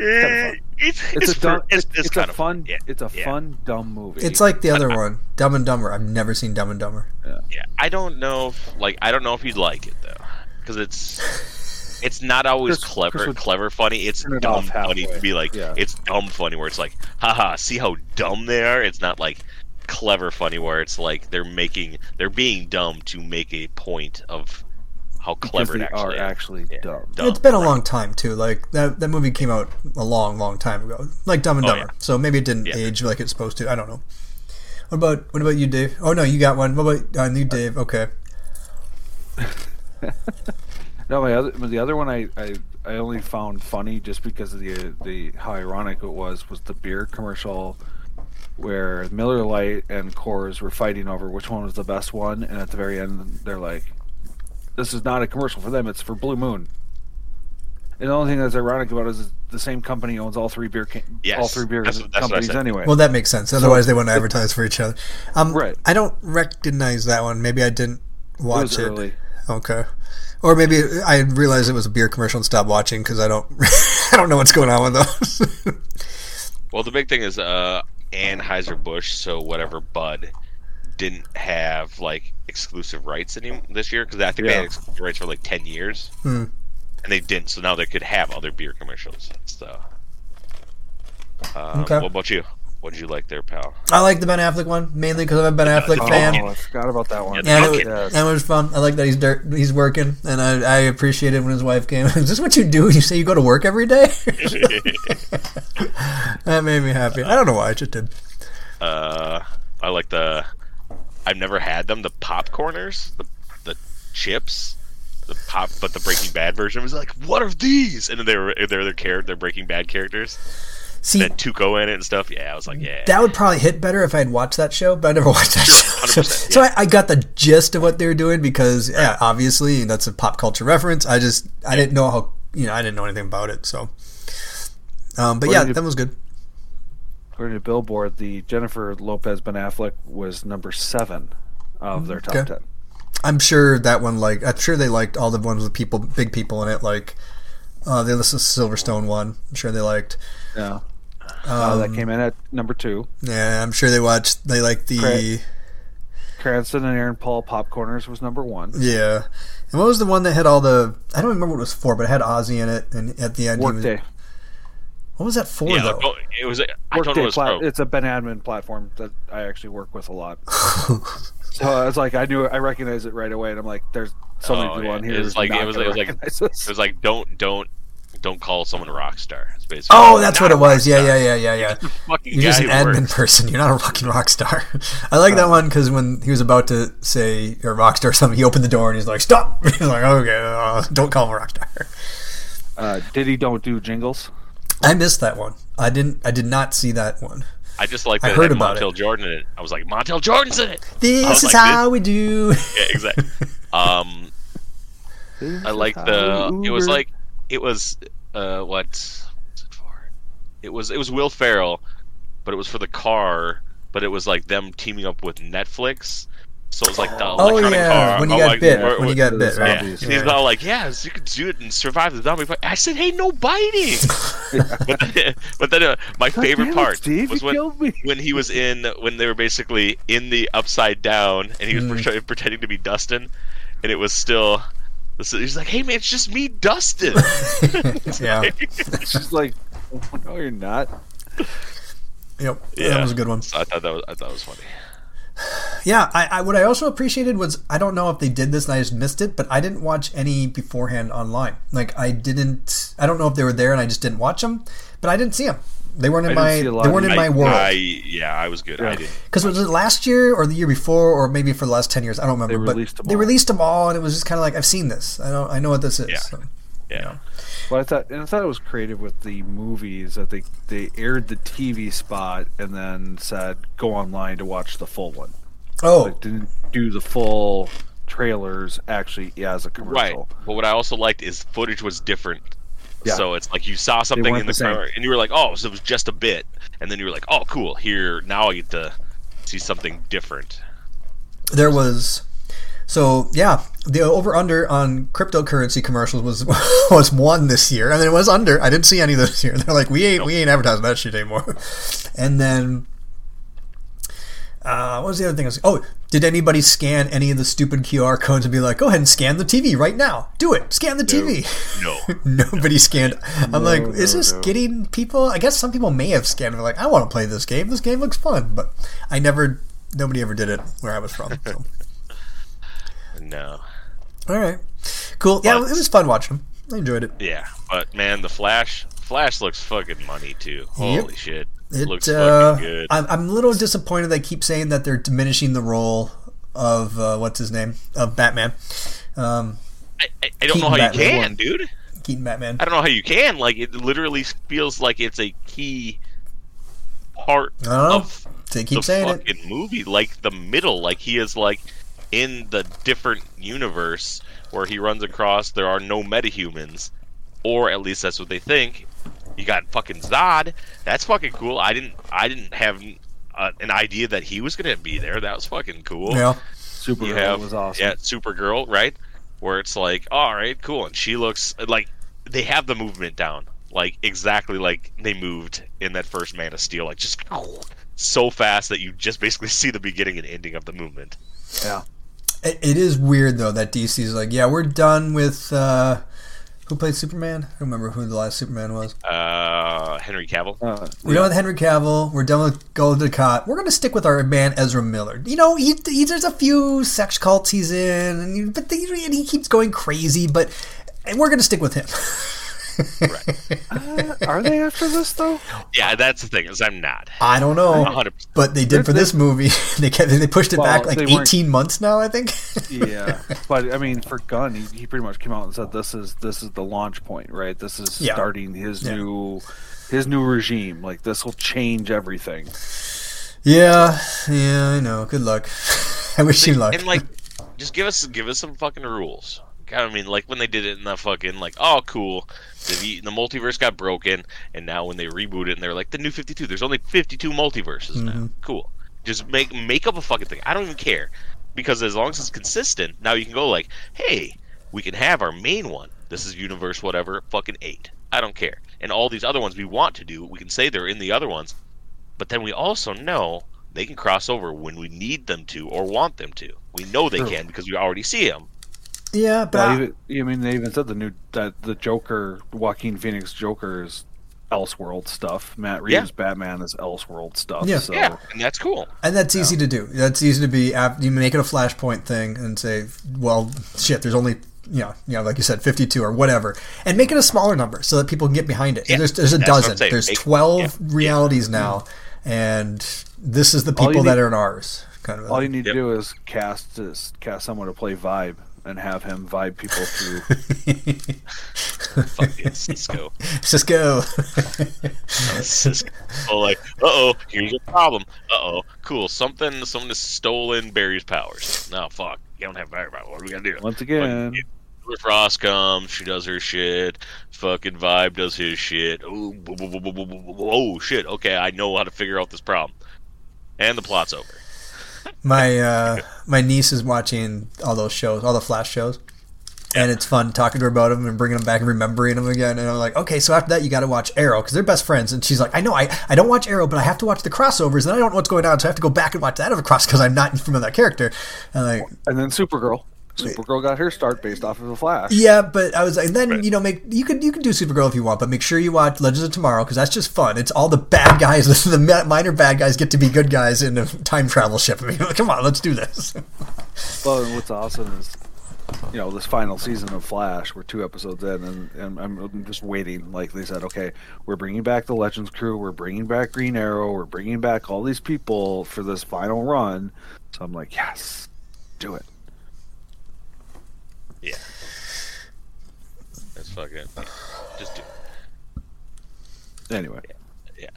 Eh, it's It's, it's a dumb, it's, it's, it's it's kind a of fun, Yeah, it's a yeah. fun dumb movie. It's like the other one, Dumb and Dumber. I've never seen Dumb and Dumber. Yeah, I don't know. If, like, I don't know if you'd like it though, because it's <laughs> it's not always Chris- clever, Chris clever funny. It's turn it dumb funny to be like, Yeah. it's dumb funny where it's like, haha, see how dumb they are. It's not like clever funny where it's like they're making they're being dumb to make a point of how because clever they it actually are is. actually Yeah. dumb. Dumb, it's been a right. long time too. Like that that movie came out a long, long time ago. Like Dumb and Oh, Dumber. yeah. So maybe it didn't Yeah. age like it's supposed to. I don't know. What about what about you, Dave? Oh no, you got one. What about uh, you, Dave? Okay. <laughs> No, my other, the other one I, I, I only found funny just because of the the how ironic it was was the beer commercial where Miller Lite and Coors were fighting over which one was the best one, and at the very end they're like, "This is not a commercial for them; it's for Blue Moon." And the only thing that's ironic about it is the same company owns all three beer ca- Yes, all three beer that's- that's companies anyway. Well, that makes sense. Otherwise, they wouldn't advertise for each other. Um, Right. I don't recognize that one. Maybe I didn't it watch was it. early. Okay. Or maybe I realized it was a beer commercial and stopped watching because I don't <laughs> I don't know what's going on with those. <laughs> Well, the big thing is uh, Anheuser Busch, so whatever Bud didn't have like exclusive rights any this year because I think they had exclusive rights for like ten years, Hmm. and they didn't. So now they could have other beer commercials. So, um, Okay. what about you? What did you like there, pal? I like the Ben Affleck one mainly because I'm a Ben Affleck Oh, fan. Oh, I forgot about that one. Yeah, And it, Dunkin'. was, and it was fun. I like that he's dirt, he's working, and I, I appreciate it when his wife came. <laughs> Is this what you do? You say you go to work every day? <laughs> <laughs> that made me happy. I don't know why. I just did. uh, I like the. I've never had them. The popcorners, the the chips, the pop, but the Breaking Bad version was like, what are these? And then they were they're their character, they're Breaking Bad characters. See, Then Tuco in it and stuff. Yeah, I was like, yeah. that would probably hit better if I had watched that show, but I never <laughs> watched that show. 100%, So, so I, I got the gist of what they were doing because, yeah, obviously that's a pop culture reference. I just I didn't know how you know I didn't know anything about it. So, um, but What yeah, you- that was good. According to Billboard, the Jennifer Lopez Ben Affleck was number seven of their top Okay. ten. I'm sure that one like I'm sure they liked all the ones with people, big people in it. Like uh, the Silverstone one. I'm sure they liked. Yeah, uh, that Um, came in at number two. Yeah, I'm sure they watched. They liked the Great. Cranston and Aaron Paul Popcorners was number one. yeah. And what was the one that had all the? I don't remember what it was for, but it had Ozzy in it, and at the end, he was, Workday. What was that for yeah, though? go- it was. I don't Workday what it's plat- it's a Ben admin platform that I actually work with a lot. <laughs> so I was like, I knew I recognized it right away, and I'm like, there's so many Oh, people yeah. on here. It was like- it was like- it was like- this. It was like don't don't don't call someone a rock star. It's basically Oh, that's what it was. Yeah, yeah, yeah, yeah, yeah. <laughs> You're You're just an admin works." person. You're not a fucking rock star. <laughs> I like that one because when he was about to say a rock star or something, he opened the door and he's like, "Stop!" He's like, "Okay, uh, don't call him a rock star." Uh, Diddy don't do jingles. I missed that one. I didn't. I did not see that one. I just like I that it heard had about Montel Jordan in it. I was like, Montel Jordan's in it. This is like, how we do. <laughs> Yeah, exactly. um, I like the. It was like it was uh what was it for? It was it was Will Ferrell, but it was for the car. But it was like them teaming up with Netflix. So it was like the Oh electronic yeah, car. when you got like, bit. where- when you got bit, Yeah, right? Zombies. he's all like, "Yes, you can do it and survive the zombie fight." I said, "Hey, no biting." but then, but then uh, my God favorite it, part Steve, was when when he was in when they were basically in the upside down and he was Mm. pre- pretending to be Dustin, and it was still. He's like, "Hey man, it's just me, Dustin." <laughs> yeah. <laughs> She's like, no, you're not. Yep. Yeah. That was a good one. I thought that was I thought it was funny. Yeah, I, I what I also appreciated was I don't know if they did this and I just missed it, but I didn't watch any beforehand online. Like I didn't. I don't know if they were there and I just didn't watch them, but I didn't see them. They weren't in my. see a lot They weren't in I, my world. I, yeah, I was good. I didn't. Because was it last year or the year before or maybe for the last ten years? I don't remember. They but released them they released them all, and it was just kind of like I've seen this. I don't. I know what this is. Yeah. so. Yeah. Well, I thought, and I thought it was creative with the movies that they they aired the TV spot and then said go online to watch the full one. Oh, Like didn't do the full trailers actually yeah, as a commercial. Right. But what I also liked is footage was different. Yeah. So it's like you saw something in the, the car and you were like, "Oh, so it was just a bit," and then you were like, "Oh, cool. Here now I get to see something different." there was. So yeah, the over under on cryptocurrency commercials was <laughs> was one this year, and then it was under. I didn't see any this <laughs> year. They're like, we ain't we ain't advertising that shit anymore. <laughs> And then, uh, what was the other thing? I was, oh, did anybody scan any of the stupid QR codes and be like, go ahead and scan the TV right now? Do it. Scan the TV. No. Nobody scanned. I'm like, is no, this no. getting people? I guess some people may have scanned. They're like, I want to play this game. This game looks fun, but I never. Nobody ever did it where I was from. So. No. All right, cool. Yeah, it was fun watching them. I enjoyed it. Yeah, but man, the Flash, Flash looks fucking money too. Holy shit, It looks uh, fucking good. I'm, I'm a little disappointed. They keep saying that they're diminishing the role of uh, what's his name of Batman, um, I, I, I don't know how Keaton you Batman. can, dude. Keaton Batman. I don't know how you can. Like, it literally feels like it's a key part I don't know. of They keep the saying it. fucking movie, like the middle. Like he is like in the different universe where he runs across. There are no metahumans, or at least that's what they think. You got fucking Zod. That's fucking cool. I didn't. I didn't have uh, an idea that he was gonna be there. That was fucking cool. Yeah, Supergirl You have was awesome. yeah, Supergirl, right? Where it's like, all right, cool, and she looks like they have the movement down, like exactly like they moved in that first Man of Steel, like just so fast that you just basically <laughs> see the beginning and ending of the movement. yeah. It, it is weird though that DC's like, yeah, we're done with. Uh, who played Superman? I don't remember who the last Superman was. Uh, Henry Cavill. Uh, We're done with Henry Cavill. We're done with Gal Gadot. We're going to stick with our man Ezra Miller. You know, he, he there's a few sex cults he's in, and he, but they, and he keeps going crazy. But and we're going to stick with him. <laughs> uh, are they after this though? Yeah, that's the thing is I'm not. I don't know, 100. but they did for this movie. <laughs> They kept, they pushed it Well, back like they weren't- 18 months now, I think. <laughs> Yeah, but I mean, for Gunn, he, he pretty much came out and said this is this is the launch point, right? This is Yeah. starting his Yeah. new his new regime. Like this will change everything. yeah, yeah, I know. Good luck. <laughs> I wish you luck. And like, just give us give us some fucking rules. I mean, like when they did it in the fucking like, oh cool, the the multiverse got broken, and now when they reboot it and they're like the new Fifty Two, there's only Fifty Two multiverses now. Mhm. Cool. Just make make up a fucking thing. I don't even care because as long as it's consistent, now you can go like, hey, we can have our main one. This is universe whatever, fucking eight. I don't care. And all these other ones we want to do, we can say they're in the other ones, but then we also know they can cross over when we need them to or want them to. We know they True. can because we already see them. Yeah, but Well, I- even, I mean, they even said the new that the Joker, Joaquin Phoenix Joker is Elseworld stuff. Matt Reeves Yeah. Batman is Elseworld stuff. Yeah. So, Yeah, and that's cool. And that's easy to do. That's easy to be. ap- You make it a flashpoint thing and say, "Well, shit. There's only you know, you know, like you said, 52 or whatever, and make it a smaller number so that people can get behind it. Yeah, there's there's a that's dozen. There's Make- 12 yeah, realities now, and this is the All you people that need- are in ours. Kind of. All you need Yep. to do is cast is cast someone to play Vibe and have him vibe people through. Fuck it, Cisco. Cisco. Cisco. Oh, like, uh oh, here's a problem. Uh oh, cool. Something, someone has stolen Barry's powers. No, fuck. You don't have Barry power. What are we gonna do? Once again, Fucking- Frost comes, she does her shit. Fucking Vibe does his shit. Oh, oh shit. Okay, I know how to figure out this problem. And the plot's over. My uh, my niece is watching all those shows, all the Flash shows, and it's fun talking to her about them and bringing them back and remembering them again. And I'm like, okay, so after that, you got to watch Arrow because they're best friends. And she's like, I know, I, I don't watch Arrow, but I have to watch the crossovers, and I don't know what's going on, so I have to go back and watch that other cross because I'm not familiar with that character. And like, and then Supergirl. Supergirl got her start based off of the Flash. yeah, but I was like, then Right. you know, make you could you can do Supergirl if you want, but make sure you watch Legends of Tomorrow because that's just fun. It's all the bad guys, <laughs> the minor bad guys get to be good guys in a time travel ship. I mean, <laughs> come on, let's do this. <laughs> Well, and what's awesome is, you know, this final season of Flash, we're two episodes in, and, and I'm, I'm just waiting. Like they said, okay, we're bringing back the Legends crew, we're bringing back Green Arrow, we're bringing back all these people for this final run. So I'm like, yes, do it. Yeah. That's fucking. Yeah. Just do. it. Anyway, Yeah.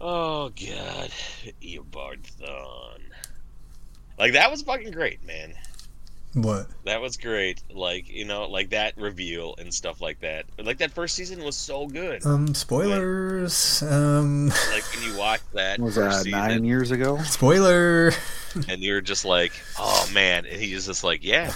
Oh god, Eobard Thawne. Like that was fucking great, man. what? That was great. Like you know, like that reveal and stuff like that. Like that first season was so good. Um, spoilers. Um, Like when you watch that was first that nine season, years ago? spoiler. and you're just like, oh man, and he's just like, yeah.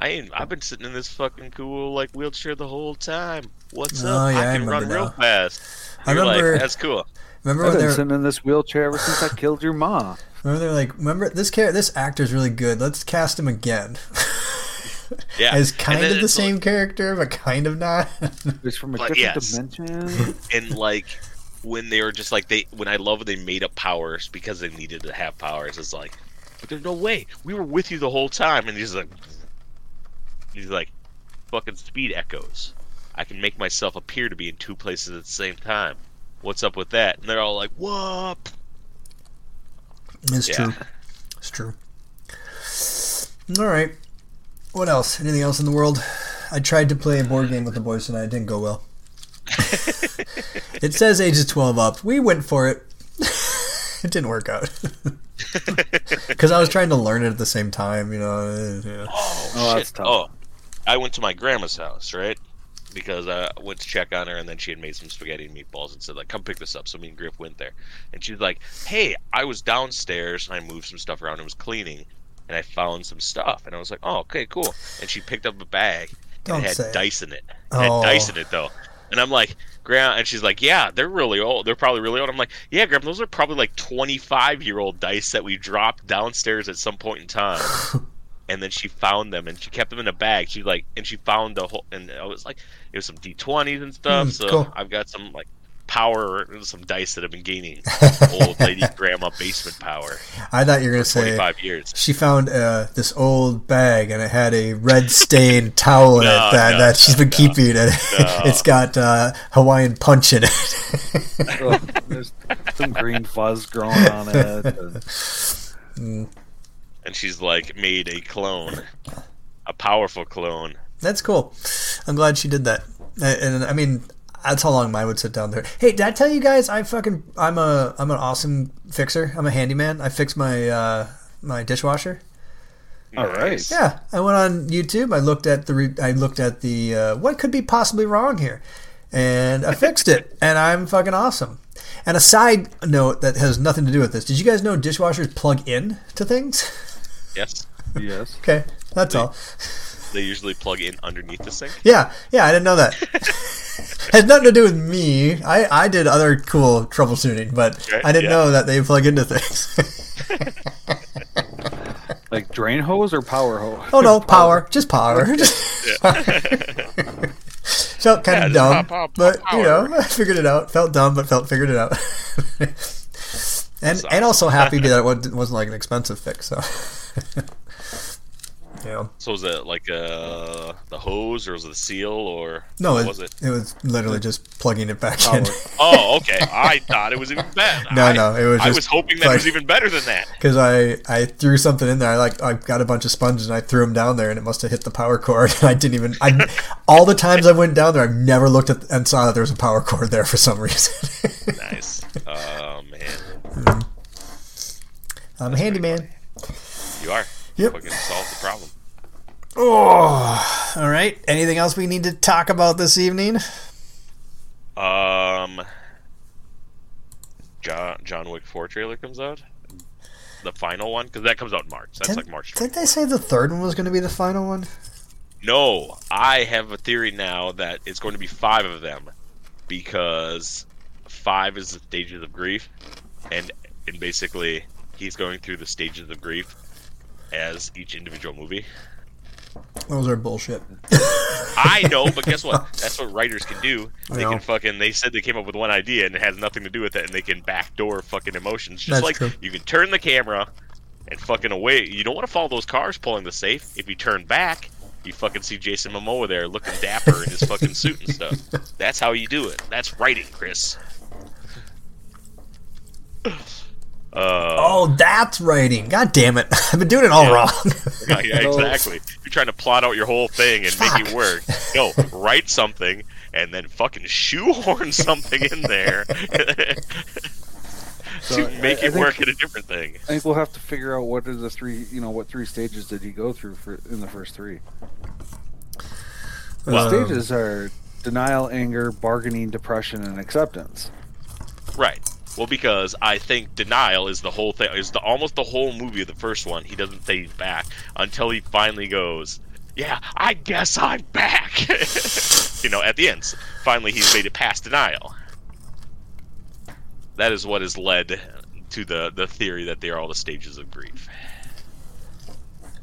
I ain't, I've been sitting in this fucking cool like wheelchair the whole time. What's Oh, up? yeah, I I can run remember real fast. I You're remember- like, that's cool. Remember I've when been they're sitting in this wheelchair ever since I killed your mom. remember they're like, remember this character, this actor's really good. Let's cast him again. <laughs> Yeah, As kind of the it's like- same character, but kind of not. <laughs> It's from a But different yes. dimension. and like when they were just like they when I love they made up powers because they needed to have powers. It's like, but there's no way we were with you the whole time. And he's like, he's like, fucking speed echoes. I can make myself appear to be in two places at the same time. What's up with that? And they're all like, what? it's Yeah. true. It's true. All right. What else? Anything else in the world? I tried to play a board game with the boys tonight. It didn't go well. <laughs> it says ages 12 up. We went for it. <laughs> it didn't work out. <laughs> Because I was trying to learn it at the same time, you know. yeah. Oh, Oh, shit. that's tough. Oh, I went to my grandma's house, right? Because I went to check on her, and then she had made some spaghetti and meatballs and said, like, come pick this up. So me and Griff went there. And she's like, hey, I was downstairs, and I moved some stuff around and was cleaning, and I found some stuff. And I was like, oh, okay, cool. And she picked up a bag, and Don't it had say. dice in it. It Oh. had dice in it, though. And I'm like, Grandma, and she's like, yeah, they're really old. They're probably really old. I'm like, yeah, Grandma, those are probably like 25 year old dice that we dropped downstairs at some point in time. <laughs> and then she found them and she kept them in a bag. She like, and she found the whole, and I was like, it was some D20s and stuff. Hmm, so cool. I've got some like power, some dice that have been gaining <laughs> old lady grandma basement power. I thought you were going to say 25 years. she found uh, this old bag and it had a red stained <laughs> towel in No, it that, no, that she's been no, keeping and no. it's got uh, Hawaiian punch in it. Oh, there's some green fuzz growing on it. and- <laughs> And she's like made a clone, a powerful clone. That's cool. I'm glad she did that. And, and I mean, that's how long mine would sit down there. Hey, did I tell you guys I fucking I'm a I'm an awesome fixer. I'm a handyman. I fix my uh, my dishwasher. All right. Yeah, I went on YouTube. I looked at the re- I looked at the uh, what could be possibly wrong here, and I fixed it. <laughs> And I'm fucking awesome. And a side note that has nothing to do with this: Did you guys know dishwashers plug in to things? <laughs> Yes. Yes. okay, that's all. They usually plug in underneath the sink. Yeah, yeah, I didn't know that. <laughs> Has nothing to do with me. I, I did other cool troubleshooting, but Okay, I didn't yeah. know that they plug into things. <laughs> Like drain hose or power hose? oh no, power, just power. <laughs> felt kind Yeah, of just dumb, pow, pow, pow, but you know. I figured it out. Felt dumb, but felt figured it out. and That's and also happy that it wa- wasn't like an expensive fix. So <laughs> Yeah. So was it like uh, the hose or was it the seal or No, it was it? It was literally just plugging it back in. Oh, okay. I thought it was even better. No, I, no, it was I was hoping that like- it was even better than that. <laughs> Because I, I threw something in there. I like I got a bunch of sponges and I threw them down there and it must have hit the power cord. <laughs> I didn't even. I all the times I went down there, I've never looked at and saw that there was a power cord there for some reason. Nice. Oh man, I'm a handyman. You are. Yep. Fucking solved the problem. Oh, all right. Anything else we need to talk about this evening? Um, John John Wick Four trailer comes out. The final one, because that comes out in March. That's Did- like March. 20th. Didn't they say the third one was going to be the final one? No, I have a theory now that it's going to be five of them, because five is the stages of grief, and and basically he's going through the stages of grief as each individual movie. Those are bullshit. I know, but guess what? <laughs> That's what writers can do. They can fucking. They said they came up with one idea and it has nothing to do with it, and they can backdoor fucking emotions. Just That's like true. you can turn the camera and fucking away. You don't want to follow those cars pulling the safe. If you turn back, you fucking see Jason Momoa there looking dapper in his fucking suit and stuff. <laughs> That's how you do it. That's writing, Chris. <laughs> Uh, Oh, that's writing. God damn it! <laughs> I've been doing it all Yeah. wrong. <laughs> yeah, yeah, <laughs> exactly. You're trying to plot out your whole thing and make it work. No, write something and then fucking shoehorn something in there So, to make I- I it think- work at a different thing. I think we'll have to figure out what are the three, you know, what three stages did he go through for in the first three? The Um, stages are denial, anger, bargaining, depression, and acceptance. Right. Well, because I think denial is the whole thing. Is the almost the whole movie of the first one. He doesn't say he's back until he finally goes. Yeah, I guess I'm back. <laughs> you know, at the end, finally he's made it past denial. That is what has led to the the theory that they are all the stages of grief.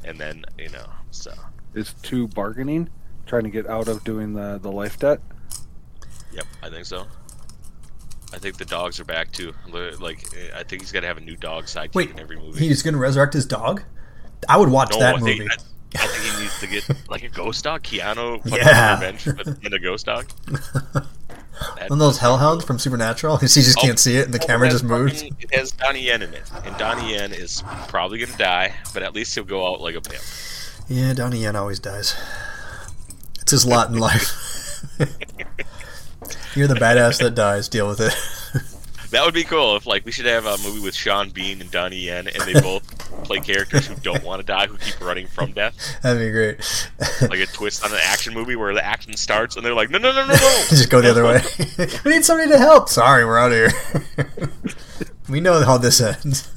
And then you know, so Is two bargaining, trying to get out of doing the the life debt. yep, I think so. I think the dogs are back too. Like, I think he's got to have a new dog sidekick Wait, in every movie. he's going to resurrect his dog. I would watch No, that I movie. think, I, I think he needs to get like a ghost dog. Keanu, <laughs> Yeah. revenge, but in a ghost dog. <laughs> One of those hellhounds from Supernatural. <laughs> He just Oh, can't see it, and the oh, camera just moves. fucking- It has Donnie Yen in it, and Donnie Yen is probably gonna die, but at least he'll go out like a pimp. Yeah, Donnie Yen always dies. It's his lot in life. You're the badass that dies. Deal with it. <laughs> That would be cool if like we should have a movie with Sean Bean and Donnie Yen, and they <laughs> both play characters who don't want to die, who keep running from death. That'd be great. Like a twist on an action movie where the action starts and they're like, no, no, no, no, no. <laughs> just go the other way. we need somebody to help. Sorry, we're out of here. we know how this ends.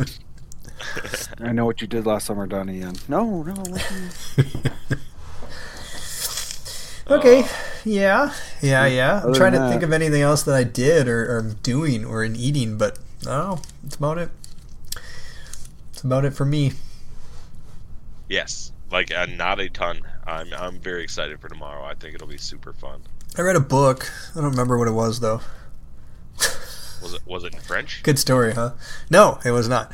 I know what you did last summer, Donnie. Yen. No, no. Okay. Yeah. Yeah. Yeah. I'm trying to than think of anything else that I did or, or doing or in eating, but no, it's about it. It's about it for me. Yes, like uh, not a ton. I'm I'm very excited for tomorrow. I think it'll be super fun. I read a book. I don't remember what it was though. Was it was it in French? Good story, huh? No, it was not.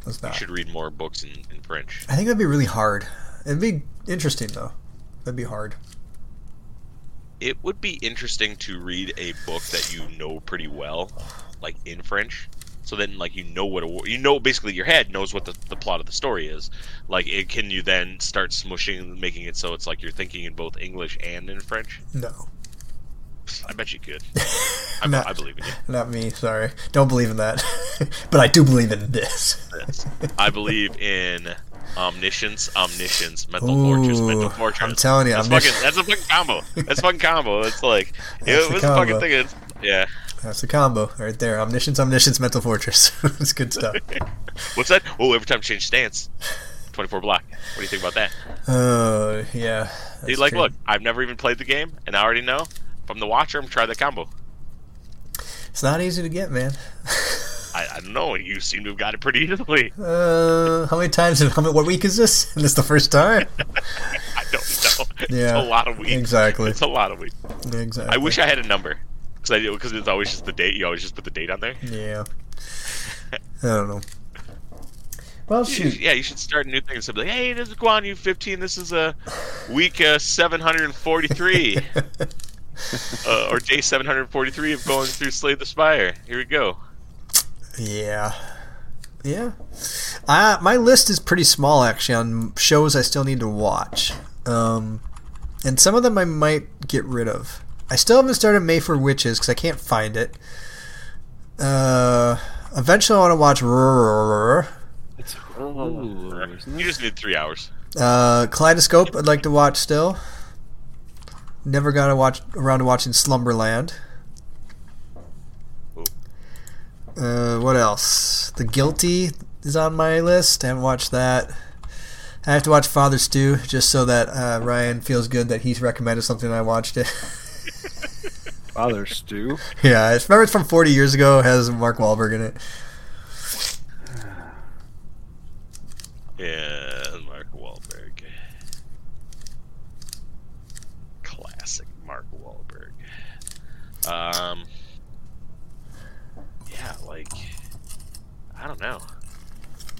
It was not. You should read more books in, in French. I think that'd be really hard. It'd be interesting though. That'd be hard. It would be interesting to read a book that you know pretty well, like in French. So then, like you know what a, you know, basically your head knows what the, the plot of the story is. Like, it, can you then start smushing, making it so it's like you're thinking in both English and in French? No. I bet you could. <laughs> I, Not- I believe in you. Not me, sorry. Don't believe in that. <laughs> but I do believe in this. I believe in omniscience, omniscience, mental Ooh, fortress, mental fortress. I'm telling you, that's fucking that's a fucking combo. That's a fucking combo. It's like <laughs> it was a fucking thing. It's, yeah. That's a combo right there. Omniscience, omniscience, mental fortress. <laughs> it's good stuff. <laughs> What's that? Oh, every time you change stance. Twenty four block. What do you think about that? Oh, yeah. Dude, that's like, true. look, I've never even played the game, and I already know. I'm the watcher, I'm try the combo. It's not easy to get, man. I, I don't know. You seem to have got it pretty easily. Uh, how many times? How many, what week is this? And <laughs> this the first time? <laughs> I don't know. It's Yeah, a lot of weeks. exactly. It's a lot of weeks. Exactly. I wish I had a number. Because I because it's always just the date. You always just put the date on there. Yeah. <laughs> I don't know. Well, You shoot. yeah, you should start a new things. So be like, hey, this is Guan Yu 15. This is a week uh, 743, uh, or day 743 of going through Slay the Spire. Here we go. Yeah. Yeah. Uh, my list is pretty small, actually, on shows I still need to watch. Um, and some of them I might get rid of. I still haven't started Mayfair Witches because I can't find it. Uh, eventually, I want to watch Roar. It's Ooh, You just need three hours. Uh, Kaleidoscope, I'd like to watch still. Never got to watch around to watching Slumberland. Uh, what else? The Guilty is on my list. I haven't watched that. I have to watch Father Stu just so that uh, Ryan feels good that he's recommended something I watched it. <laughs> Father Stu. yeah, I remember it's from 40 years ago. It has Mark Wahlberg in it. <sighs> Yeah, Mark Wahlberg. Classic Mark Wahlberg. Um, yeah, like, I don't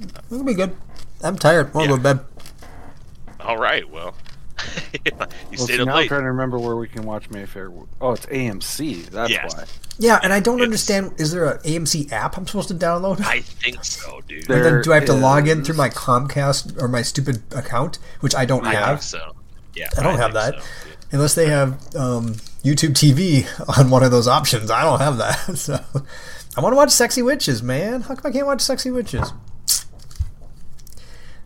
know. It'll be good. I'm tired. I want to go to bed. All right, well, <laughs> you Well, stayed see, up now I'm trying to remember where we can watch Mayfair. Oh, it's AMC. That's Yes. why. Yeah, and I don't It's- understand. Is there an AMC app I'm supposed to download? I think so, dude. And then do I have to log in through my Comcast or my stupid account, which I don't I think have, so. Yeah, I don't have that. so. unless they have um, YouTube TV <laughs> on one of those options. I don't have that, <laughs> so I want to watch Sexy Witches, man. How come I can't watch Sexy Witches?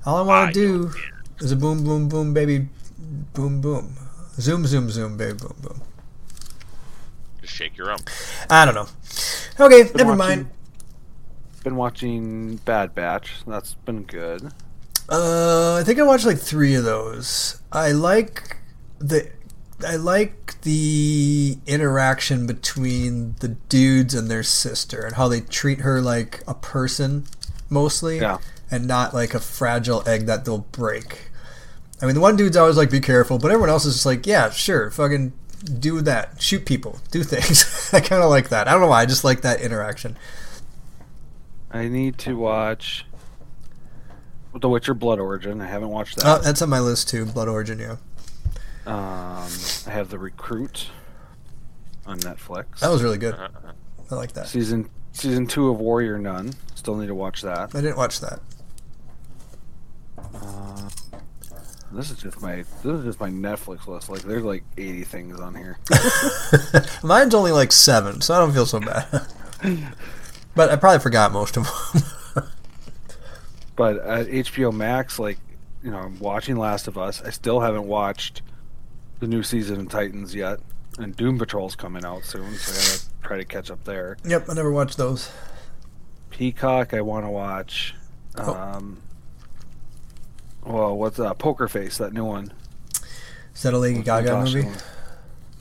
All I want to do is a boom, boom, boom, baby, boom, boom, zoom, zoom, zoom, baby, boom, boom. Just shake your rump. I don't know. Okay, Been never watching- mind. Been watching Bad Batch. That's been good. Uh, I think I watched like three of those. I like the I like the interaction between the dudes and their sister and how they treat her like a person mostly Yeah. and not like a fragile egg that they'll break. I mean, the one dude's always like, "Be careful," but everyone else is just like, "Yeah, sure, fucking do that, shoot people, do things." <laughs> I kind of like that. I don't know why. I just like that interaction. I need to watch The Witcher Blood Origin. I haven't watched Oh, that. that's on my list too. Blood Origin, yeah. Um, I have The Recruit on Netflix. That was really good. Uh, I like that. season season two of Warrior Nun. Still need to watch that. I didn't watch that. Uh, this is just my this is just my Netflix list. Like there's like 80 things on here. <laughs> Mine's only like seven, so I don't feel so bad. <laughs> but I probably forgot most of them. But at HBO Max, like you know, I'm watching Last of Us. I still haven't watched the new season of Titans yet, and Doom Patrol's coming out soon, so I gotta try to catch up there. yep, I never watched those. Peacock, I want to watch. Oh. Um, well, what's uh, Poker Face? That new one. Is that a Lady Gaga Natasha movie?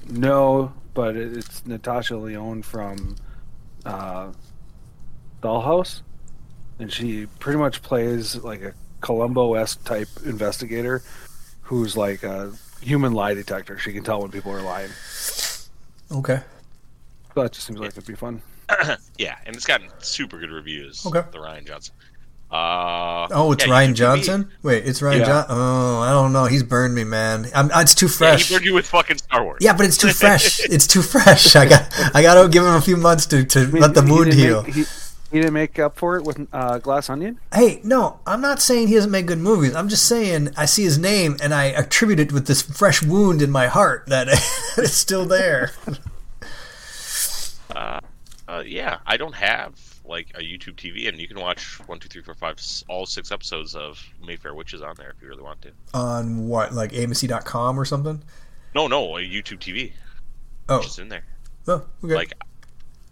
No, but it's Natasha Lyonne from uh, Dollhouse, and she pretty much plays like a Columbo-esque type investigator who's like a human lie detector. She can tell when people are lying. Okay. That just seems like it'd be fun. <clears throat> yeah, and it's gotten super good reviews. Okay. The Rian Johnson. Uh, Oh, it's yeah, Rian YouTube TV. Johnson. Wait, it's Rian Yeah. Johnson. Oh, I don't know. He's burned me, man. I'm, it's too Yeah, fresh. he burned you with fucking Star Wars. Yeah, but it's too <laughs> fresh. it's too fresh. I got I got to give him a few months to, to I mean, let the he wound didn't heal. Make, he, he didn't make up for it with uh, Glass Onion. Hey, no, I'm not saying he doesn't make good movies. I'm just saying I see his name and I attribute it with this fresh wound in my heart that <laughs> it's still there. <laughs> <laughs> Uh, uh, yeah, I don't have like a YouTube TV, and you can watch one, two, three, four, five, s- all six episodes of Mayfair Witches on there if you really want to. On what, like AMC.com or something? No, no, a YouTube TV. Oh, it's in there. oh okay. Like,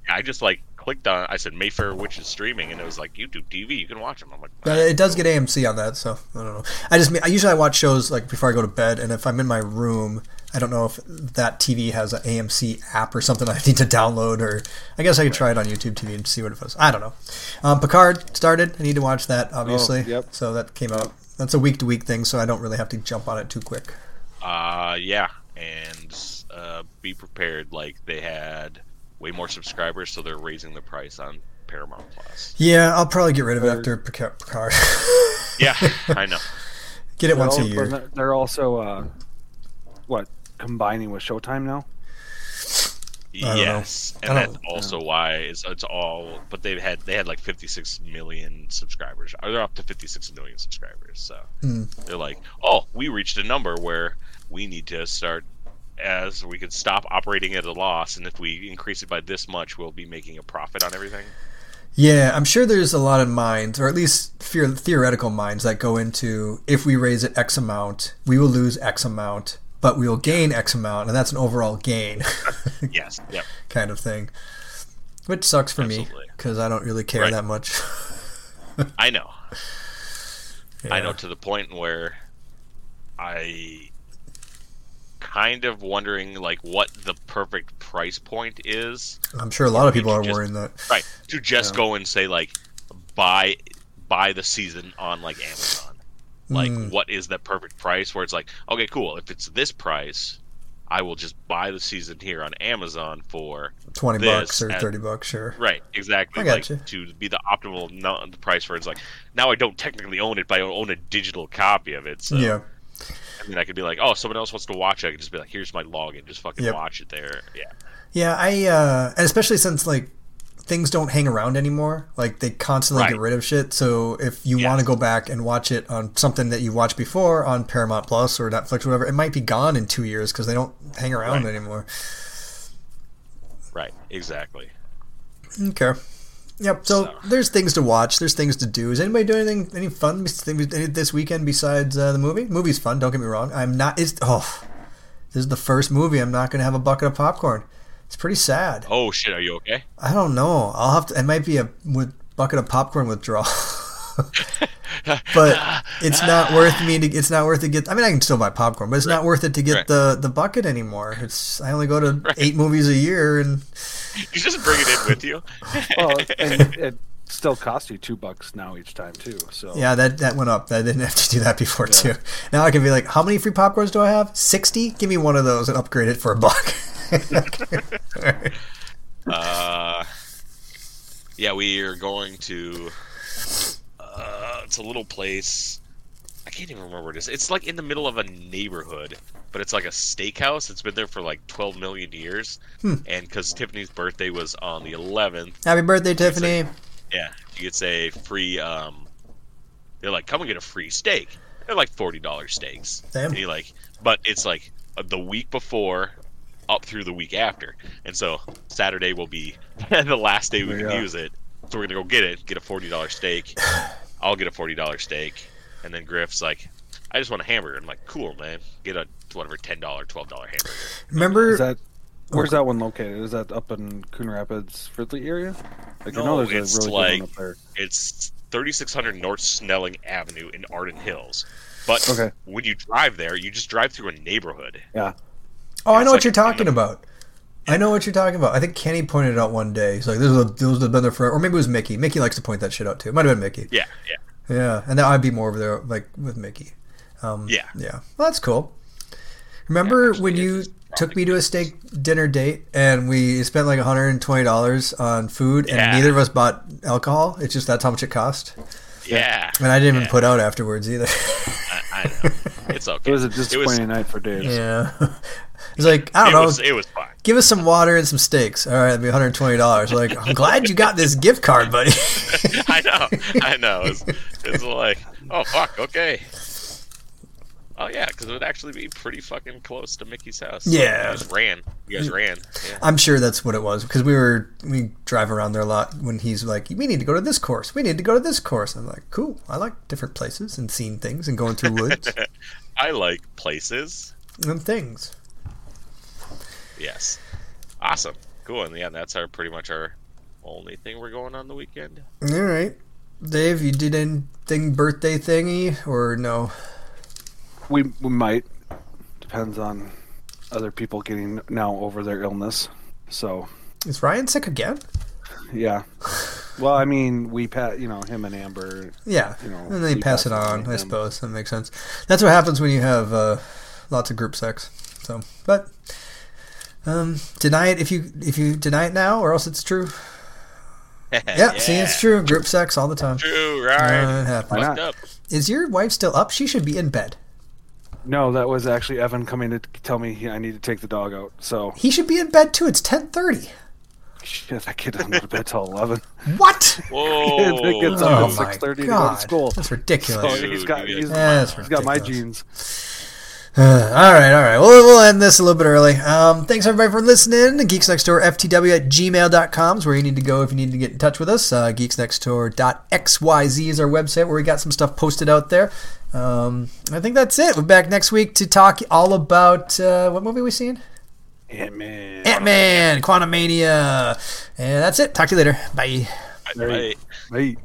I just like clicked on. I said Mayfair Witches streaming, and it was like YouTube TV. You can watch them. I'm like, Uh, it does get AMC on that, so I don't know. I just I usually I watch shows like before I go to bed, and if I'm in my room, I don't know if that TV has an AMC app or something <laughs> I need to download, or I guess I could try it on YouTube TV and see what it was. I don't know. Um, Picard started. I need to watch that, obviously. yep. So that came out. That's a week to week thing, so I don't really have to jump on it too quick. Uh, yeah, and uh, be prepared. Like they had way more subscribers, so they're raising the price on Paramount Plus. Yeah, I'll probably get rid of it after Picard. <laughs> Yeah, I know. get it once a They're al- year. They're also uh, what combining with Showtime now. don't know. Yes, and that's don't- also why it's, it's all. But they've had they had like 56 million subscribers. Or they're up to 56 million subscribers. So Hmm. they're like, oh, we reached a number where we need to start as we could stop operating at a loss, and if we increase it by this much, we'll be making a profit on everything. Yeah, I'm sure there's a lot of minds, or at least theor- theoretical minds, that go into if we raise it X amount, we will lose X amount, but we will gain X amount, and that's an overall gain <laughs> Yes. Yep. <laughs> kind of thing. Which sucks for me because I don't really care Right. that much. <laughs> I know. I know to the point where I kind of wondering like what the perfect price point is. I'm sure a lot of people are just- worrying that. Right. To just Yeah. go and say like buy buy the season on like Amazon. Like Mm. what is that perfect price where it's like, okay, cool, if it's this price, I will just buy the season here on Amazon for 20 bucks or at- 30 bucks, sure. Right, exactly. I got like you. to be the optimal the price where it's like now I don't technically own it, but I own a digital copy of it. So Yeah. And then I could be like, oh, someone else wants to watch it. I could just be like, here's my login, just fucking Yep. watch it there. Yeah, Yeah, I uh and especially since like things don't hang around anymore. Like they constantly Right. get rid of shit. So if you want to go back and watch it on something that you watched before on Paramount Plus or Netflix or whatever, it might be gone in 2 years cuz they don't hang around Right. anymore. right, exactly. Okay. Yep. So, So- there's things to watch. There's things to do. Is anybody doing anything any fun this weekend besides uh, the movie? Movie's fun. Don't get me wrong. I'm not. It's oh, this is the first movie I'm not going to have a bucket of popcorn. It's pretty sad. Oh shit, are you okay? I don't know. I'll have to. It might be a with bucket of popcorn withdrawal. <laughs> <laughs> but it's not worth me to. It's not worth to get. I mean, I can still buy popcorn, but it's not worth it to get Right. the the bucket anymore. It's. I only go to <laughs> eight movies a year, and You just bring it in with you. <laughs> Well, and <laughs> it still costs you two bucks now each time too. So Yeah, that that went up. I didn't have to do that before too. Now I can be like, how many free popcorns do I have? Sixty. Give me one of those and upgrade it for a buck. Alright. Uh, yeah, we are going to. Uh, it's a little place. I can't even remember what it is. It's like in the middle of a neighborhood, but it's like a steakhouse. It's been there for like 12 million years. Hmm. And because Tiffany's birthday was on the 11th, Happy birthday, Tiffany. yeah, you get say free. Um, they're like, come and get a free steak. They're like forty dollars steaks. Damn. And you like, but it's like uh, the week before, up through the week after, and so Saturday will be <laughs> the last day we can Yeah. use it. So we're gonna go get it, get a forty dollar steak. <laughs> I'll get a forty dollar steak, and then Griff's like, I just want a hamburger. I'm like, cool, man. Get a whatever ten dollar, twelve dollar hamburger. Remember? is that where's that one located? Is that up in Coon Rapids, Fridley area? Like I No, know there's it's a really like- good one up there. It's 3600 North Snelling Avenue in Arden Hills. But Okay. when you drive there, you just drive through a neighborhood. Yeah. oh, I know like what you're talking the- about. I know what you're talking about. I think Kenny pointed it out one day. He's like, "This is a, have been there for," or maybe it was Mickey. Mickey likes to point that shit out too. It might have been Mickey. Yeah, yeah. Yeah, and that I'd be more over there, like with Mickey. Um, Yeah. yeah. Well, that's cool. Remember Yeah, when you took me to a steak dinner date and we spent like 120 dollars on food, and Yeah. neither of us bought alcohol? It's just that's how much it cost, Yeah. and I didn't even put out afterwards either. I, I know. It's okay. It was a It disappointing night for Dave. yeah, <laughs> it's like I don't it know. was, it was fine. Give us some water and some steaks. All right, it'll be 120 dollars. Like, I'm glad you got this gift card, buddy. <laughs> I know. I know. It's, it's like, oh, fuck, okay. Oh, yeah, because it would actually be pretty fucking close to Mickey's house. Yeah. You guys ran. You guys ran. Yeah. I'm sure that's what it was because we were we drive around there a lot when he's like, we need to go to this course, we need to go to this course. I'm like, cool. I like different places and seeing things and going through woods <laughs> I like places. and things. Yes. Awesome. Cool. And yeah, that's our pretty much our only thing we're going on the weekend. All right, Dave, you did anything birthday thingy or no? We we might depends on other people getting now over their illness. So Is Ryan sick again? yeah. Well, I mean, we pat you know him and Amber. Yeah, You know, and then you he pass it on. on I suppose that makes sense. That's what happens when you have uh, lots of group sex. So, but um, deny it if you if you deny it now, or else it's true. <laughs> Yeah, see, it's true. Group sex all the time. True, Uh, right? it. Why not? Is your wife still up? She should be in bed. No, that was actually Evan coming to tell me he, I need to take the dog out. So He should be in bed too. It's ten thirty. Shit, that kid doesn't go to bed till eleven. <laughs> What? Whoa. It gets Oh up at my six thirty to go god, to school. that's ridiculous. So he's got Dude, he's, That's he's got my ridiculous. genes. all right, all right. Well, we'll end this a little bit early. Um, thanks everybody for listening. Geeks Next Door FTW at gmail.com is where you need to go if you need to get in touch with us. Uh, geeksnextdoor.xyz is our website where we got some stuff posted out there. Um, I think that's it. We're back next week to talk all about uh, what movie we seen? Ant Man. Ant Man, Quantumania. And that's it. Talk to you later. Bye. Right. Hey.